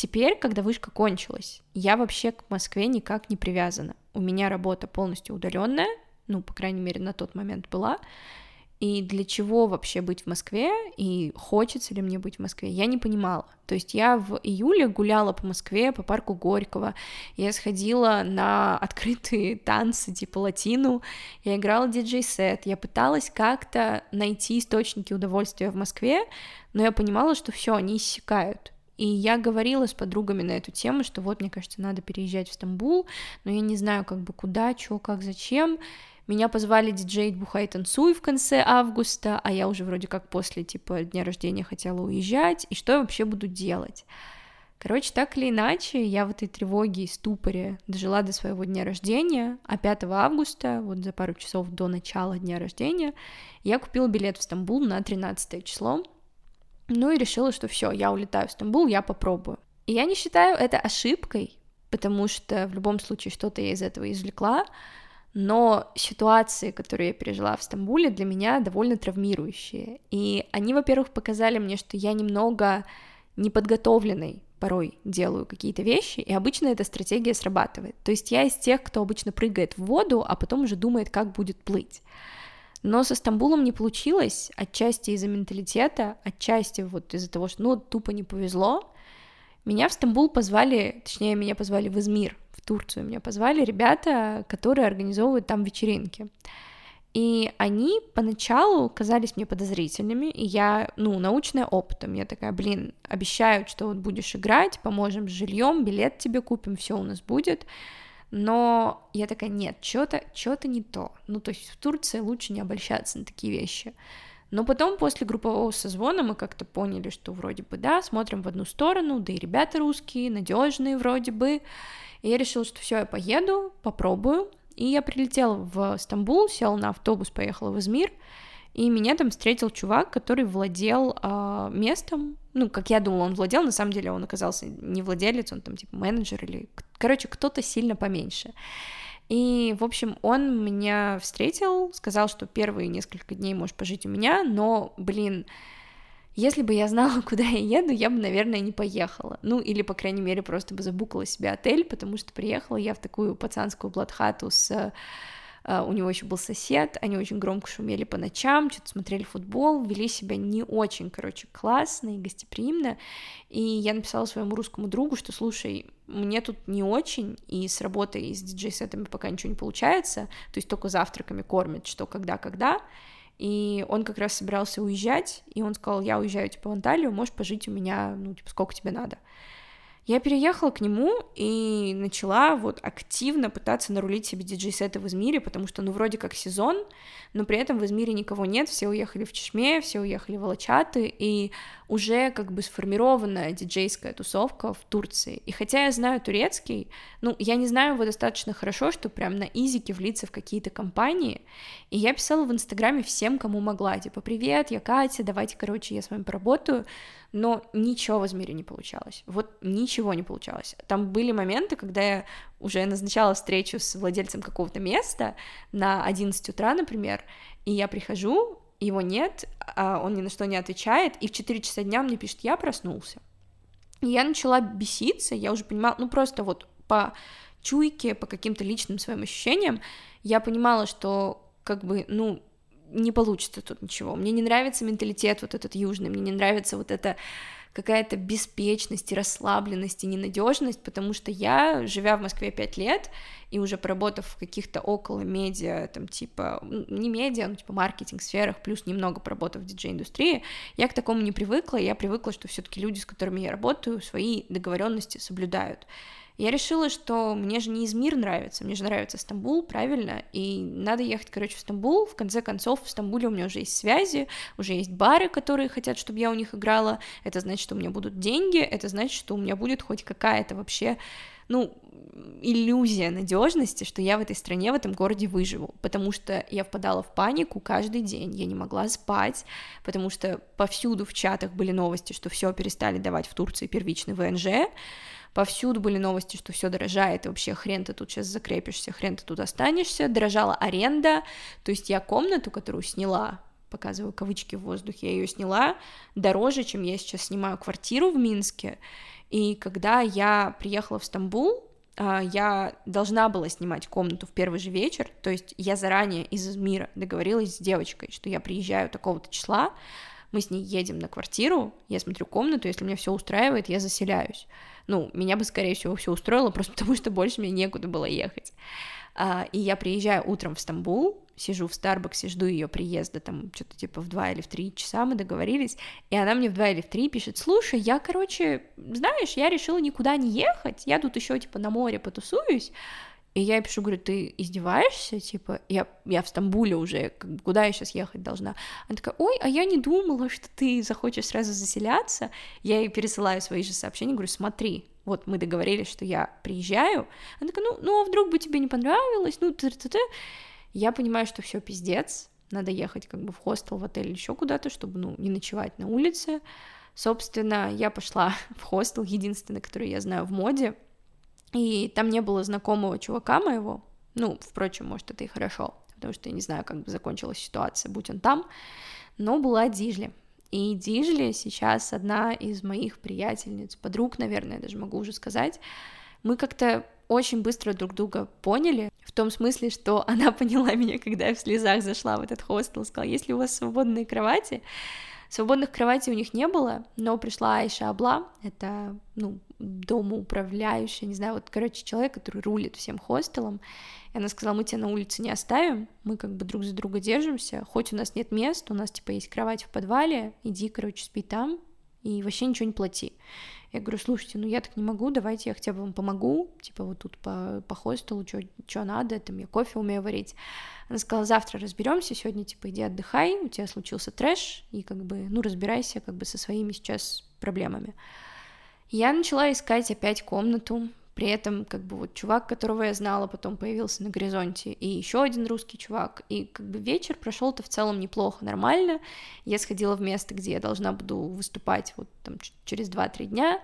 A: Теперь, когда вышка кончилась, я вообще к Москве никак не привязана. У меня работа полностью удаленная, ну, по крайней мере, на тот момент была. и для чего вообще быть в Москве, и хочется ли мне быть в Москве, я не понимала. То есть я в июле гуляла по Москве, по парку Горького, я сходила на открытые танцы типа латину, я играла диджей-сет, я пыталась как-то найти источники удовольствия в Москве, но я понимала, что все, они иссякают. И я говорила с подругами на эту тему, что вот, мне кажется, надо переезжать в Стамбул, но я не знаю, как бы куда, что, как, зачем. Меня позвали диджей Бухай Танцуй в конце августа, а я уже вроде как после, типа, дня рождения хотела уезжать, и что я вообще буду делать? Короче, так или иначе, я в этой тревоге и ступоре дожила до своего дня рождения, а 5 августа, вот за пару часов до начала дня рождения, я купила билет в Стамбул на 13 число, ну и решила, что все, я улетаю в Стамбул, я попробую. И я не считаю это ошибкой, потому что в любом случае что-то я из этого извлекла, но ситуации, которые я пережила в Стамбуле, для меня довольно травмирующие. И они, во-первых, показали мне, что я немного неподготовленной порой делаю какие-то вещи, и обычно эта стратегия срабатывает. То есть я из тех, кто обычно прыгает в воду, а потом уже думает, как будет плыть. Но со Стамбулом не получилось, отчасти из-за менталитета, отчасти вот из-за того, что, ну, тупо не повезло. Меня в Стамбул позвали, точнее, меня позвали в Измир, в Турцию. Меня позвали ребята, которые организовывают там вечеринки. И они поначалу казались мне подозрительными, и я, ну, научная опытом, я такая, блин, обещают, что вот будешь играть, поможем с жильем, билет тебе купим, все у нас будет. Но я такая, нет, что-то что не то. Ну, то есть в Турции лучше не обольщаться на такие вещи. Но потом, после группового созвона, мы как-то поняли, что вроде бы да, смотрим в одну сторону, да и ребята русские, надежные вроде бы. И я решила, что все, я поеду, попробую. И я прилетела в Стамбул, села на автобус, поехала в Измир, и меня там встретил чувак, который владел э, местом, ну, как я думала, он владел, на самом деле он оказался не владелец, он там типа менеджер или, короче, кто-то сильно поменьше. И, в общем, он меня встретил, сказал, что первые несколько дней можешь пожить у меня, но, блин, если бы я знала, куда я еду, я бы, наверное, не поехала. Ну, или, по крайней мере, просто бы забукала себе отель, потому что приехала я в такую пацанскую блатхату с у него еще был сосед, они очень громко шумели по ночам, что-то смотрели футбол, вели себя не очень, короче, классно и гостеприимно, и я написала своему русскому другу, что, слушай, мне тут не очень, и с работой, и с диджей-сетами пока ничего не получается, то есть только завтраками кормят, что когда-когда, и он как раз собирался уезжать, и он сказал, я уезжаю, типа, в Анталию, можешь пожить у меня, ну, типа, сколько тебе надо. Я переехала к нему и начала вот активно пытаться нарулить себе диджей-сеты в Измире, потому что, ну, вроде как сезон, но при этом в Измире никого нет, все уехали в Чешме, все уехали в Алачаты, и уже как бы сформированная диджейская тусовка в Турции. И хотя я знаю турецкий, ну, я не знаю его достаточно хорошо, чтобы прям на изике влиться в какие-то компании, и я писала в Инстаграме всем, кому могла, типа, привет, я Катя, давайте, короче, я с вами поработаю, но ничего в Измире не получалось, вот ничего не получалось. Там были моменты, когда я уже назначала встречу с владельцем какого-то места на 11 утра, например, и я прихожу, его нет, а он ни на что не отвечает, и в 4 часа дня мне пишет, я проснулся. И я начала беситься, я уже понимала, ну просто вот по чуйке, по каким-то личным своим ощущениям, я понимала, что как бы, ну, не получится тут ничего. Мне не нравится менталитет вот этот южный, мне не нравится вот эта какая-то беспечность и расслабленность и ненадежность, потому что я, живя в Москве пять лет и уже поработав в каких-то около медиа, там типа, не медиа, ну типа маркетинг сферах, плюс немного поработав в диджей-индустрии, я к такому не привыкла, я привыкла, что все-таки люди, с которыми я работаю, свои договоренности соблюдают. Я решила, что мне же не Измир нравится, мне же нравится Стамбул, правильно, и надо ехать, короче, в Стамбул. В конце концов, в Стамбуле у меня уже есть связи, уже есть бары, которые хотят, чтобы я у них играла. Это значит, что у меня будут деньги, это значит, что у меня будет хоть какая-то вообще ну, иллюзия надежности, что я в этой стране, в этом городе выживу, потому что я впадала в панику каждый день, я не могла спать, потому что повсюду в чатах были новости, что все перестали давать в Турции первичный ВНЖ, повсюду были новости, что все дорожает, и вообще хрен ты тут сейчас закрепишься, хрен ты тут останешься, дорожала аренда, то есть я комнату, которую сняла, показываю кавычки в воздухе, я ее сняла дороже, чем я сейчас снимаю квартиру в Минске, и когда я приехала в Стамбул, а, я должна была снимать комнату в первый же вечер, то есть я заранее из Измира договорилась с девочкой, что я приезжаю такого-то числа, мы с ней едем на квартиру, я смотрю комнату, если меня все устраивает, я заселяюсь. Ну, меня бы, скорее всего, все устроило, просто потому что больше мне некуда было ехать. А, и я приезжаю утром в Стамбул, сижу в Старбаксе, жду ее приезда, там что-то типа в 2 или в 3 часа мы договорились, и она мне в 2 или в 3 пишет, слушай, я, короче, знаешь, я решила никуда не ехать, я тут еще типа на море потусуюсь, и я ей пишу, говорю, ты издеваешься? Типа, я, я в Стамбуле уже, куда я сейчас ехать должна? Она такая, ой, а я не думала, что ты захочешь сразу заселяться. Я ей пересылаю свои же сообщения, говорю, смотри, вот мы договорились, что я приезжаю. Она такая, ну, ну а вдруг бы тебе не понравилось? Ну, ты, ты, ты. Я понимаю, что все пиздец, надо ехать как бы в хостел, в отель, еще куда-то, чтобы, ну, не ночевать на улице. Собственно, я пошла в хостел, единственный, который я знаю в моде, и там не было знакомого чувака моего, ну, впрочем, может, это и хорошо, потому что я не знаю, как бы закончилась ситуация, будь он там, но была Дижли. И Дижли сейчас одна из моих приятельниц, подруг, наверное, даже могу уже сказать. Мы как-то очень быстро друг друга поняли, в том смысле, что она поняла меня, когда я в слезах зашла в этот хостел, сказала, если у вас свободные кровати, Свободных кроватей у них не было, но пришла Айша Абла, это, ну, домоуправляющая, не знаю, вот, короче, человек, который рулит всем хостелом, и она сказала, мы тебя на улице не оставим, мы как бы друг за друга держимся, хоть у нас нет мест, у нас, типа, есть кровать в подвале, иди, короче, спи там, и вообще ничего не плати. Я говорю, слушайте, ну я так не могу, давайте я хотя бы вам помогу, типа вот тут по, по хостелу, что надо, там я кофе умею варить. Она сказала, завтра разберемся, сегодня типа иди отдыхай, у тебя случился трэш, и как бы, ну разбирайся как бы со своими сейчас проблемами. Я начала искать опять комнату, при этом, как бы, вот чувак, которого я знала, потом появился на горизонте, и еще один русский чувак. И как бы вечер прошел-то в целом неплохо, нормально. Я сходила в место, где я должна буду выступать вот там через 2-3 дня,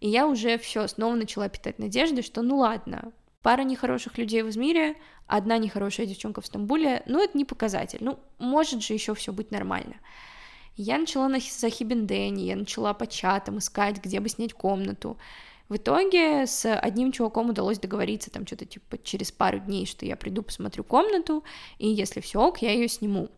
A: и я уже все снова начала питать надежды, что ну ладно, пара нехороших людей в Измире, одна нехорошая девчонка в Стамбуле, ну это не показатель, ну может же еще все быть нормально. Я начала на Захибендене, я начала по чатам искать, где бы снять комнату. В итоге с одним чуваком удалось договориться там что-то типа через пару дней, что я приду, посмотрю комнату, и если все ок, я ее сниму.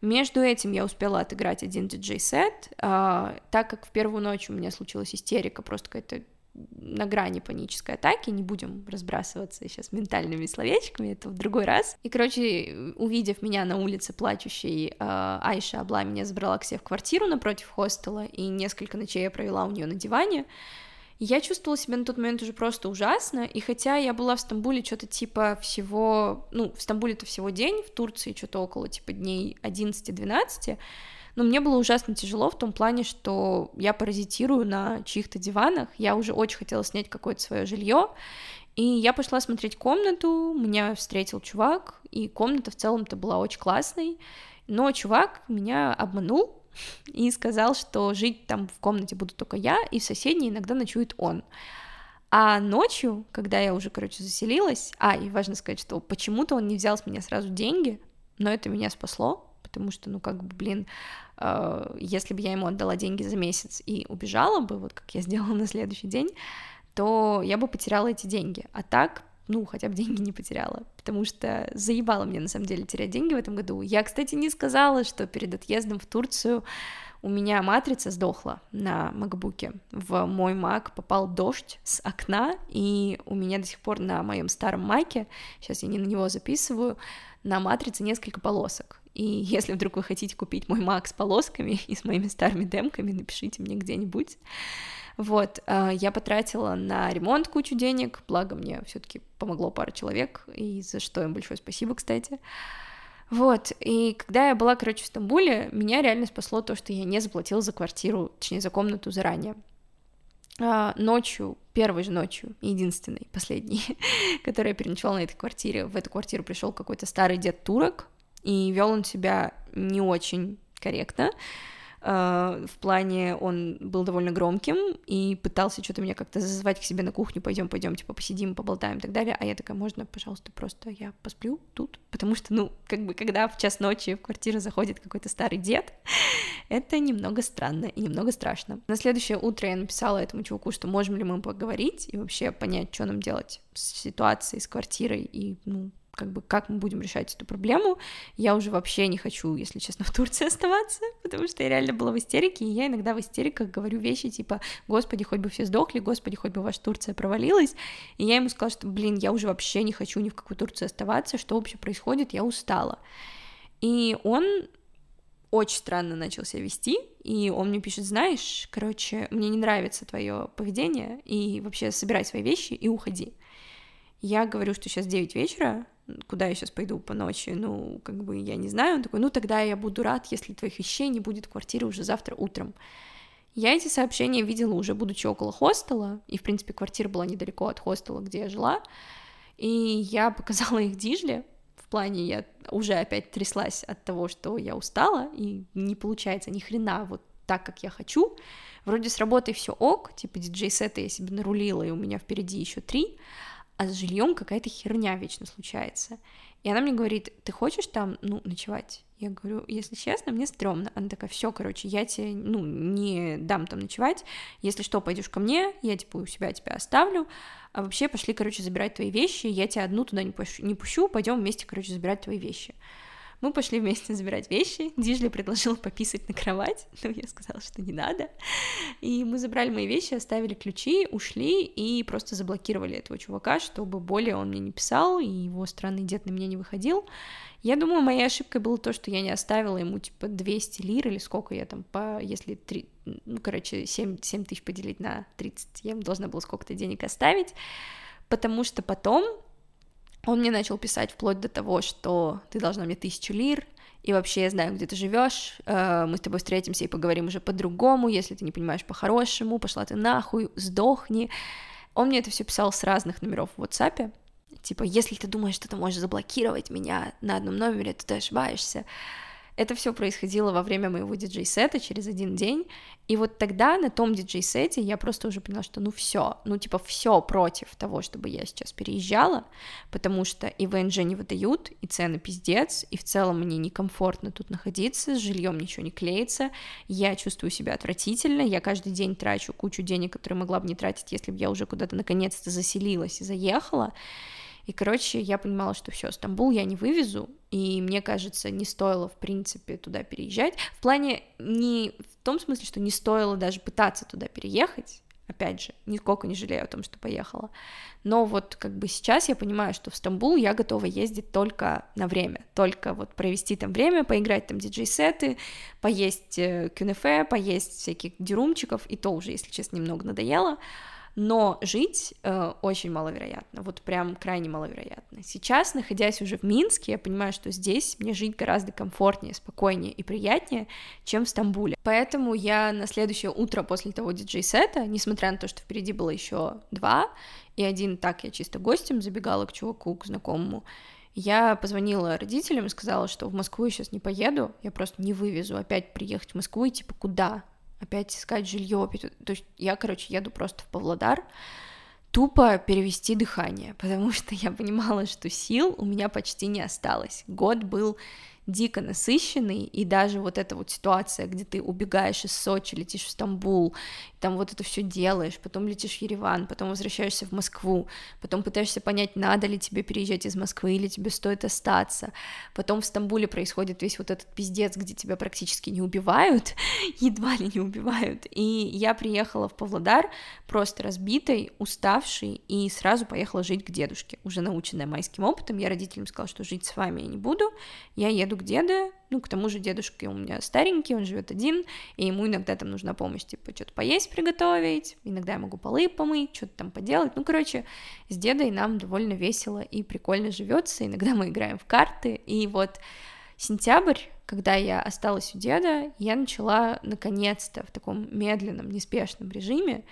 A: Между этим я успела отыграть один диджей-сет, а, так как в первую ночь у меня случилась истерика, просто какая-то на грани панической атаки, не будем разбрасываться сейчас ментальными словечками, это в другой раз. И, короче, увидев меня на улице плачущей, э, Айша Абла меня забрала к себе в квартиру напротив хостела, и несколько ночей я провела у нее на диване, я чувствовала себя на тот момент уже просто ужасно, и хотя я была в Стамбуле что-то типа всего, ну, в Стамбуле-то всего день, в Турции что-то около типа дней 11-12, но мне было ужасно тяжело в том плане, что я паразитирую на чьих-то диванах, я уже очень хотела снять какое-то свое жилье, и я пошла смотреть комнату, меня встретил чувак, и комната в целом-то была очень классной, но чувак меня обманул, и сказал, что жить там в комнате буду только я, и в соседней иногда ночует он. А ночью, когда я уже, короче, заселилась, а, и важно сказать, что почему-то он не взял с меня сразу деньги, но это меня спасло, потому что, ну, как бы, блин, э, если бы я ему отдала деньги за месяц и убежала бы, вот как я сделала на следующий день, то я бы потеряла эти деньги. А так, ну, хотя бы деньги не потеряла, потому что заебало мне, на самом деле, терять деньги в этом году. Я, кстати, не сказала, что перед отъездом в Турцию у меня матрица сдохла на макбуке. В мой мак попал дождь с окна, и у меня до сих пор на моем старом маке, сейчас я не на него записываю, на матрице несколько полосок. И если вдруг вы хотите купить мой мак с полосками и с моими старыми демками, напишите мне где-нибудь. Вот, а, я потратила на ремонт кучу денег, благо мне все-таки помогло пара человек, и за что им большое спасибо, кстати. Вот, и когда я была, короче, в Стамбуле, меня реально спасло то, что я не заплатила за квартиру, точнее, за комнату заранее. А, ночью, первой же ночью, единственной, последней, которая я переночевала на этой квартире, в эту квартиру пришел какой-то старый дед турок, и вел он себя не очень корректно, э, в плане он был довольно громким и пытался что-то меня как-то зазвать к себе на кухню, пойдем, пойдем, типа посидим, поболтаем и так далее, а я такая, можно, пожалуйста, просто я посплю тут, потому что, ну, как бы, когда в час ночи в квартиру заходит какой-то старый дед, это немного странно и немного страшно. На следующее утро я написала этому чуваку, что можем ли мы поговорить и вообще понять, что нам делать с ситуацией, с квартирой и, ну, как бы как мы будем решать эту проблему. Я уже вообще не хочу, если честно, в Турции оставаться, потому что я реально была в истерике, и я иногда в истериках говорю вещи типа «Господи, хоть бы все сдохли, Господи, хоть бы ваша Турция провалилась», и я ему сказала, что, блин, я уже вообще не хочу ни в какой Турции оставаться, что вообще происходит, я устала. И он очень странно начал себя вести, и он мне пишет, знаешь, короче, мне не нравится твое поведение, и вообще собирай свои вещи и уходи. Я говорю, что сейчас 9 вечера, куда я сейчас пойду по ночи, ну, как бы я не знаю, он такой, ну, тогда я буду рад, если твоих вещей не будет в квартире уже завтра утром. Я эти сообщения видела уже будучи около хостела, и, в принципе, квартира была недалеко от хостела, где я жила, и я показала их Дижле, в плане я уже опять тряслась от того, что я устала, и не получается ни хрена вот так, как я хочу. Вроде с работой все ок, типа диджей-сеты я себе нарулила, и у меня впереди еще три, а с жильем какая-то херня вечно случается. И она мне говорит, ты хочешь там, ну, ночевать? Я говорю, если честно, мне стрёмно. Она такая, все, короче, я тебе, ну, не дам там ночевать. Если что, пойдешь ко мне, я, типа, у себя тебя оставлю. А вообще пошли, короче, забирать твои вещи, я тебя одну туда не пущу, не пущу пойдем вместе, короче, забирать твои вещи. Мы пошли вместе забирать вещи. Дижли предложил пописать на кровать, но я сказала, что не надо. И мы забрали мои вещи, оставили ключи, ушли и просто заблокировали этого чувака, чтобы более он мне не писал, и его странный дед на меня не выходил. Я думаю, моей ошибкой было то, что я не оставила ему, типа, 200 лир или сколько я там, по, если, 3, ну, короче, 7, 7 тысяч поделить на 30, я должна была сколько-то денег оставить, потому что потом он мне начал писать вплоть до того, что ты должна мне тысячу лир, и вообще я знаю, где ты живешь, э, мы с тобой встретимся и поговорим уже по-другому, если ты не понимаешь по-хорошему, пошла ты нахуй, сдохни. Он мне это все писал с разных номеров в WhatsApp, типа, если ты думаешь, что ты можешь заблокировать меня на одном номере, то ты ошибаешься. Это все происходило во время моего диджей-сета через один день, и вот тогда на том диджей-сете я просто уже поняла, что ну все, ну типа все против того, чтобы я сейчас переезжала, потому что и ВНЖ не выдают, и цены пиздец, и в целом мне некомфортно тут находиться, с жильем ничего не клеится, я чувствую себя отвратительно, я каждый день трачу кучу денег, которые могла бы не тратить, если бы я уже куда-то наконец-то заселилась и заехала, и, короче, я понимала, что все, Стамбул я не вывезу, и мне кажется, не стоило, в принципе, туда переезжать. В плане не в том смысле, что не стоило даже пытаться туда переехать, опять же, нисколько не жалею о том, что поехала. Но вот как бы сейчас я понимаю, что в Стамбул я готова ездить только на время, только вот провести там время, поиграть там диджей-сеты, поесть э, кюнефе, поесть всяких дюрумчиков, и то уже, если честно, немного надоело но жить э, очень маловероятно, вот прям крайне маловероятно. Сейчас, находясь уже в Минске, я понимаю, что здесь мне жить гораздо комфортнее, спокойнее и приятнее, чем в Стамбуле. Поэтому я на следующее утро после того диджей-сета, несмотря на то, что впереди было еще два, и один так я чисто гостем забегала к чуваку, к знакомому, я позвонила родителям и сказала, что в Москву я сейчас не поеду, я просто не вывезу опять приехать в Москву и типа куда? Опять искать жилье. То есть я, короче, еду просто в Павлодар, тупо перевести дыхание, потому что я понимала, что сил у меня почти не осталось. Год был дико насыщенный, и даже вот эта вот ситуация, где ты убегаешь из Сочи, летишь в Стамбул, там вот это все делаешь, потом летишь в Ереван, потом возвращаешься в Москву, потом пытаешься понять, надо ли тебе переезжать из Москвы или тебе стоит остаться, потом в Стамбуле происходит весь вот этот пиздец, где тебя практически не убивают, едва ли не убивают, и я приехала в Павлодар просто разбитой, уставшей, и сразу поехала жить к дедушке, уже наученная майским опытом, я родителям сказала, что жить с вами я не буду, я еду еду к деду, ну, к тому же дедушка у меня старенький, он живет один, и ему иногда там нужна помощь, типа, что-то поесть приготовить, иногда я могу полы помыть, что-то там поделать, ну, короче, с дедой нам довольно весело и прикольно живется, иногда мы играем в карты, и вот сентябрь, когда я осталась у деда, я начала, наконец-то, в таком медленном, неспешном режиме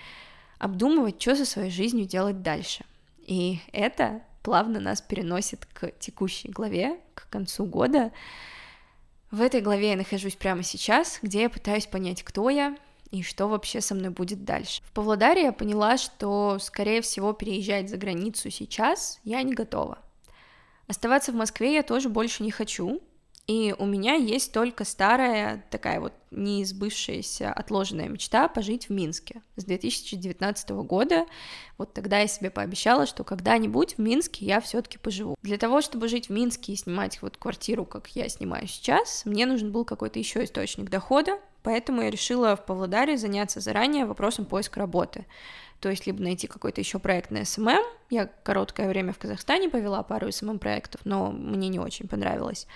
A: обдумывать, что со своей жизнью делать дальше. И это плавно нас переносит к текущей главе, концу года. В этой главе я нахожусь прямо сейчас, где я пытаюсь понять, кто я и что вообще со мной будет дальше. В Павлодаре я поняла, что, скорее всего, переезжать за границу сейчас я не готова. Оставаться в Москве я тоже больше не хочу, и у меня есть только старая, такая вот неизбывшаяся, отложенная мечта пожить в Минске с 2019 года. Вот тогда я себе пообещала, что когда-нибудь в Минске я все-таки поживу. Для того, чтобы жить в Минске и снимать вот квартиру, как я снимаю сейчас, мне нужен был какой-то еще источник дохода, поэтому я решила в Павлодаре заняться заранее вопросом поиска работы. То есть либо найти какой-то еще проект на SMM. Я короткое время в Казахстане повела пару SMM проектов, но мне не очень понравилось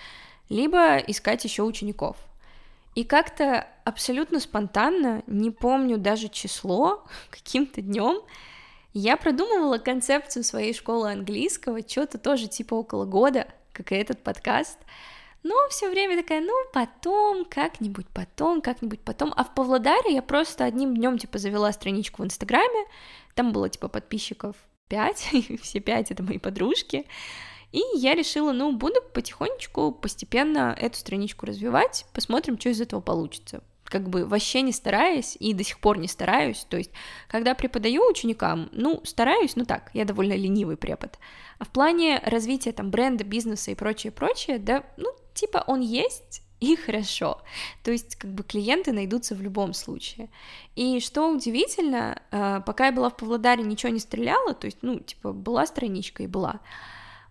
A: либо искать еще учеников. И как-то абсолютно спонтанно, не помню даже число, каким-то днем, я продумывала концепцию своей школы английского, что-то тоже типа около года, как и этот подкаст. Но все время такая, ну, потом, как-нибудь потом, как-нибудь потом. А в Павлодаре я просто одним днем типа завела страничку в Инстаграме, там было типа подписчиков 5, все 5 это мои подружки. И я решила, ну, буду потихонечку, постепенно эту страничку развивать, посмотрим, что из этого получится. Как бы вообще не стараясь и до сих пор не стараюсь. То есть, когда преподаю ученикам, ну, стараюсь, ну так, я довольно ленивый препод. А в плане развития там бренда, бизнеса и прочее, прочее, да, ну, типа он есть, и хорошо. То есть, как бы клиенты найдутся в любом случае. И что удивительно, э, пока я была в Павлодаре, ничего не стреляла, то есть, ну, типа, была страничка и была.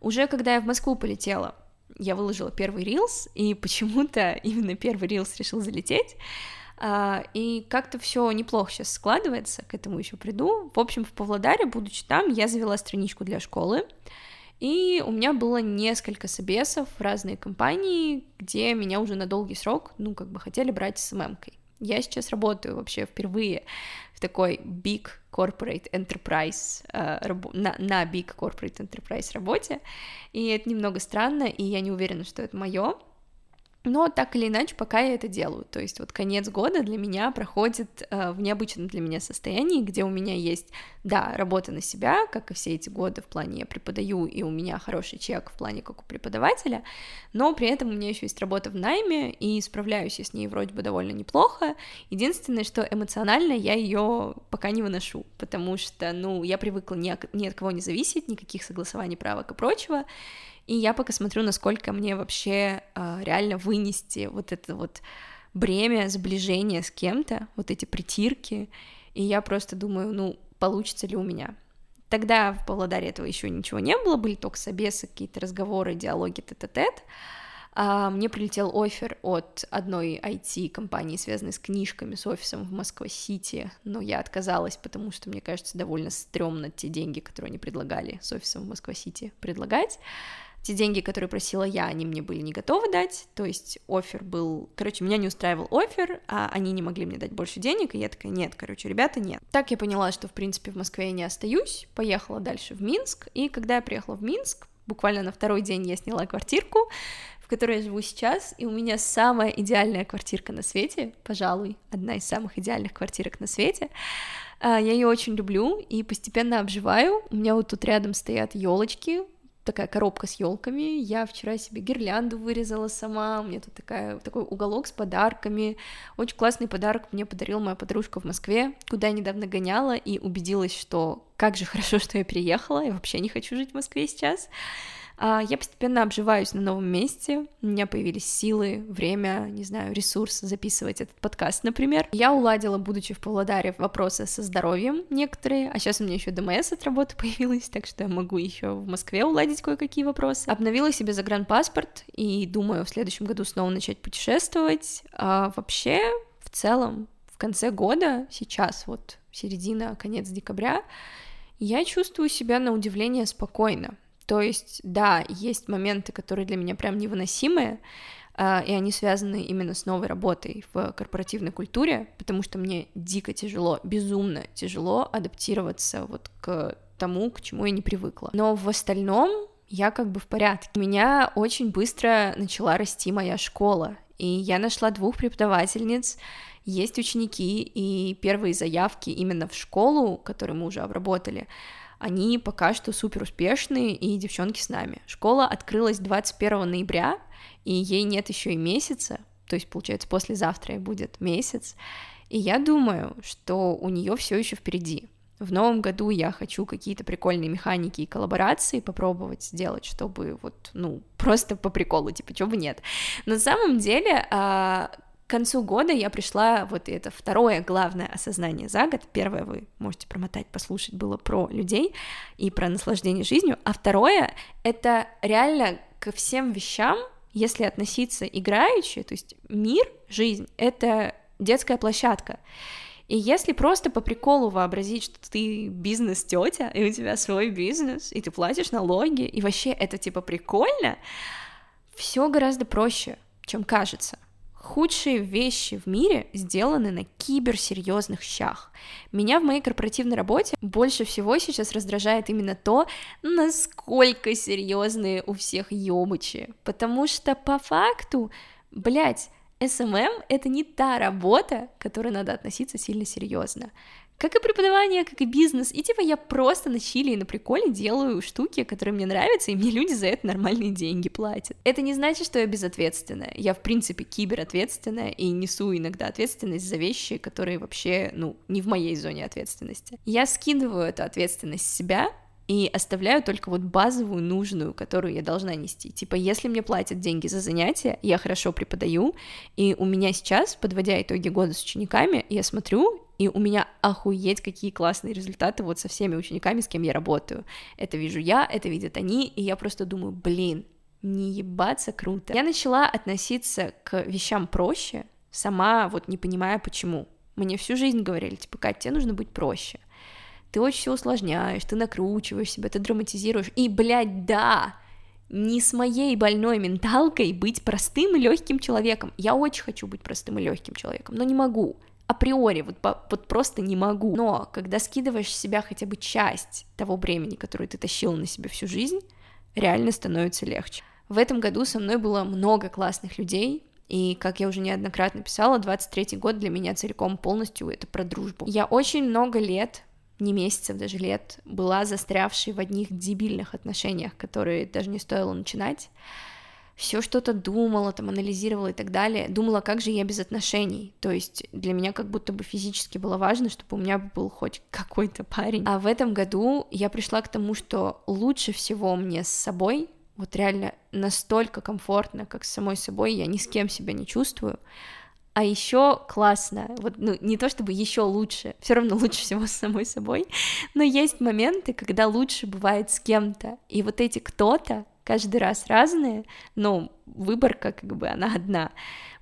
A: Уже когда я в Москву полетела, я выложила первый рилс, и почему-то именно первый рилс решил залететь. Uh, и как-то все неплохо сейчас складывается, к этому еще приду. В общем, в Павлодаре, будучи там, я завела страничку для школы, и у меня было несколько собесов в разные компании, где меня уже на долгий срок, ну, как бы хотели брать с ММ-кой. Я сейчас работаю вообще впервые в такой big corporate enterprise, э, на, на big corporate enterprise работе, и это немного странно, и я не уверена, что это мое, но так или иначе, пока я это делаю. То есть вот конец года для меня проходит э, в необычном для меня состоянии, где у меня есть, да, работа на себя, как и все эти годы в плане я преподаю, и у меня хороший чек в плане как у преподавателя, но при этом у меня еще есть работа в найме, и справляюсь я с ней вроде бы довольно неплохо. Единственное, что эмоционально я ее пока не выношу, потому что, ну, я привыкла ни, ни от кого не зависеть, никаких согласований правок и прочего, и я пока смотрю, насколько мне вообще э, реально вынести вот это вот бремя сближения с кем-то, вот эти притирки. И я просто думаю, ну, получится ли у меня. Тогда в Павлодаре этого еще ничего не было, были только собесы, какие-то разговоры, диалоги тет-а-тет. А мне прилетел офер от одной IT-компании, связанной с книжками, с офисом в Москва-Сити, но я отказалась, потому что, мне кажется, довольно стрёмно те деньги, которые они предлагали с офисом в Москва-Сити предлагать те деньги, которые просила я, они мне были не готовы дать, то есть офер был, короче, меня не устраивал офер, а они не могли мне дать больше денег, и я такая, нет, короче, ребята, нет. Так я поняла, что, в принципе, в Москве я не остаюсь, поехала дальше в Минск, и когда я приехала в Минск, буквально на второй день я сняла квартирку, в которой я живу сейчас, и у меня самая идеальная квартирка на свете, пожалуй, одна из самых идеальных квартирок на свете. А, я ее очень люблю и постепенно обживаю. У меня вот тут рядом стоят елочки, такая коробка с елками. Я вчера себе гирлянду вырезала сама. У меня тут такая, такой уголок с подарками. Очень классный подарок мне подарила моя подружка в Москве, куда я недавно гоняла и убедилась, что как же хорошо, что я переехала. Я вообще не хочу жить в Москве сейчас. А, я постепенно обживаюсь на новом месте, у меня появились силы, время, не знаю, ресурс записывать этот подкаст, например. Я уладила, будучи в Павлодаре, вопросы со здоровьем некоторые, а сейчас у меня еще ДМС от работы появилась, так что я могу еще в Москве уладить кое-какие вопросы. Обновила себе загранпаспорт и думаю в следующем году снова начать путешествовать. А вообще, в целом, в конце года, сейчас вот середина, конец декабря, я чувствую себя на удивление спокойно. То есть, да, есть моменты, которые для меня прям невыносимые, а, и они связаны именно с новой работой в корпоративной культуре, потому что мне дико тяжело, безумно тяжело адаптироваться вот к тому, к чему я не привыкла. Но в остальном я как бы в порядке. У меня очень быстро начала расти моя школа, и я нашла двух преподавательниц, есть ученики, и первые заявки именно в школу, которые мы уже обработали, они пока что супер успешные, и девчонки с нами. Школа открылась 21 ноября, и ей нет еще и месяца, то есть, получается, послезавтра будет месяц, и я думаю, что у нее все еще впереди. В новом году я хочу какие-то прикольные механики и коллаборации попробовать сделать, чтобы вот, ну, просто по приколу, типа, чего бы нет. На самом деле, а, к концу года я пришла, вот это второе главное осознание за год. Первое вы можете промотать, послушать, было про людей и про наслаждение жизнью, а второе — это реально ко всем вещам, если относиться играючи, то есть мир, жизнь — это детская площадка. И если просто по приколу вообразить, что ты бизнес-тетя, и у тебя свой бизнес, и ты платишь налоги, и вообще это типа прикольно, все гораздо проще, чем кажется. Худшие вещи в мире сделаны на киберсерьезных щах. Меня в моей корпоративной работе больше всего сейчас раздражает именно то, насколько серьезные у всех ёбычи. Потому что по факту, блядь, SMM — это не та работа, к которой надо относиться сильно серьезно. Как и преподавание, как и бизнес. И типа я просто на чили и на приколе делаю штуки, которые мне нравятся, и мне люди за это нормальные деньги платят. Это не значит, что я безответственная. Я, в принципе, кибератветственная и несу иногда ответственность за вещи, которые вообще, ну, не в моей зоне ответственности. Я скидываю эту ответственность с себя, и оставляю только вот базовую, нужную, которую я должна нести. Типа, если мне платят деньги за занятия, я хорошо преподаю, и у меня сейчас, подводя итоги года с учениками, я смотрю, и у меня охуеть какие классные результаты вот со всеми учениками, с кем я работаю. Это вижу я, это видят они, и я просто думаю, блин, не ебаться круто. Я начала относиться к вещам проще, сама вот не понимая почему. Мне всю жизнь говорили, типа, Катя, тебе нужно быть проще ты очень все усложняешь, ты накручиваешь себя, ты драматизируешь. И, блядь, да, не с моей больной менталкой быть простым и легким человеком. Я очень хочу быть простым и легким человеком, но не могу. Априори, вот, вот просто не могу. Но когда скидываешь с себя хотя бы часть того бремени, которое ты тащил на себя всю жизнь, реально становится легче. В этом году со мной было много классных людей, и, как я уже неоднократно писала, 23-й год для меня целиком полностью это про дружбу. Я очень много лет не месяцев, даже лет, была застрявшей в одних дебильных отношениях, которые даже не стоило начинать. Все что-то думала, там анализировала и так далее. Думала, как же я без отношений. То есть для меня как будто бы физически было важно, чтобы у меня был хоть какой-то парень. А в этом году я пришла к тому, что лучше всего мне с собой, вот реально настолько комфортно, как с самой собой, я ни с кем себя не чувствую. А еще классно, вот, ну, не то чтобы еще лучше, все равно лучше всего с самой собой, но есть моменты, когда лучше бывает с кем-то, и вот эти кто-то каждый раз разные, но выборка как бы она одна.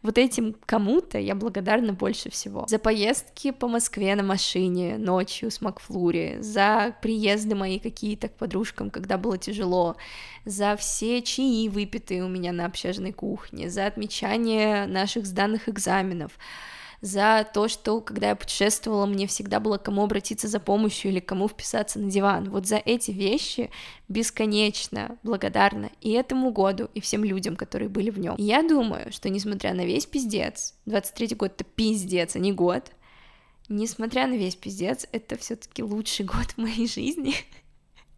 A: Вот этим кому-то я благодарна больше всего. За поездки по Москве на машине ночью с Макфлури, за приезды мои какие-то к подружкам, когда было тяжело, за все чаи, выпитые у меня на общажной кухне, за отмечание наших сданных экзаменов, за то, что когда я путешествовала, мне всегда было кому обратиться за помощью или кому вписаться на диван. Вот за эти вещи бесконечно благодарна и этому году, и всем людям, которые были в нем. Я думаю, что несмотря на весь пиздец, 23 год это пиздец, а не год, несмотря на весь пиздец, это все-таки лучший год в моей жизни.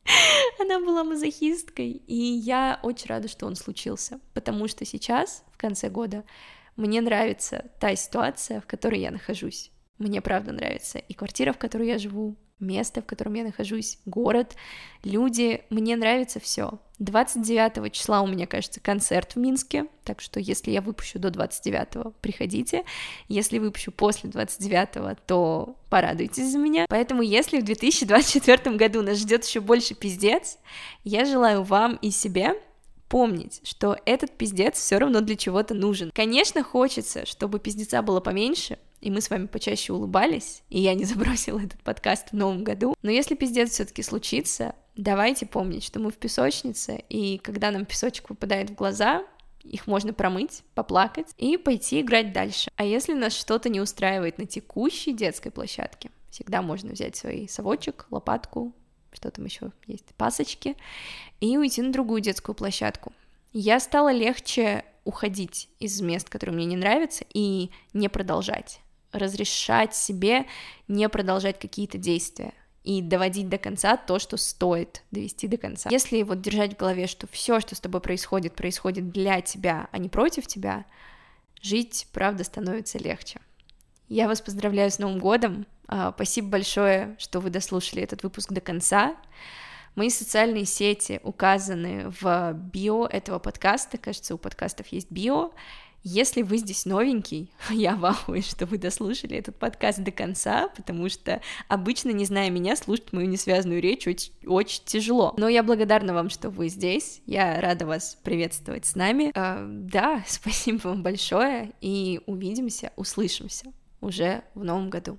A: Она была мазохисткой, и я очень рада, что он случился, потому что сейчас, в конце года, мне нравится та ситуация, в которой я нахожусь. Мне правда нравится и квартира, в которой я живу, место, в котором я нахожусь, город, люди, мне нравится все. 29 числа у меня, кажется, концерт в Минске, так что если я выпущу до 29, приходите. Если выпущу после 29, то порадуйтесь за меня. Поэтому если в 2024 году нас ждет еще больше пиздец, я желаю вам и себе помнить, что этот пиздец все равно для чего-то нужен. Конечно, хочется, чтобы пиздеца было поменьше, и мы с вами почаще улыбались, и я не забросила этот подкаст в новом году. Но если пиздец все-таки случится, давайте помнить, что мы в песочнице, и когда нам песочек выпадает в глаза, их можно промыть, поплакать и пойти играть дальше. А если нас что-то не устраивает на текущей детской площадке, всегда можно взять свой совочек, лопатку, что там еще есть, пасочки, и уйти на другую детскую площадку. Я стала легче уходить из мест, которые мне не нравятся, и не продолжать, разрешать себе не продолжать какие-то действия. и доводить до конца то, что стоит довести до конца. Если вот держать в голове, что все, что с тобой происходит, происходит для тебя, а не против тебя, жить, правда, становится легче. Я вас поздравляю с Новым годом. А, спасибо большое, что вы дослушали этот выпуск до конца. Мои социальные сети указаны в био этого подкаста. Кажется, у подкастов есть био. Если вы здесь новенький, я вахую, что вы дослушали этот подкаст до конца, потому что обычно, не зная меня, слушать мою несвязанную речь очень, очень тяжело. Но я благодарна вам, что вы здесь. Я рада вас приветствовать с нами. Э, да, спасибо вам большое, и увидимся, услышимся уже в новом году.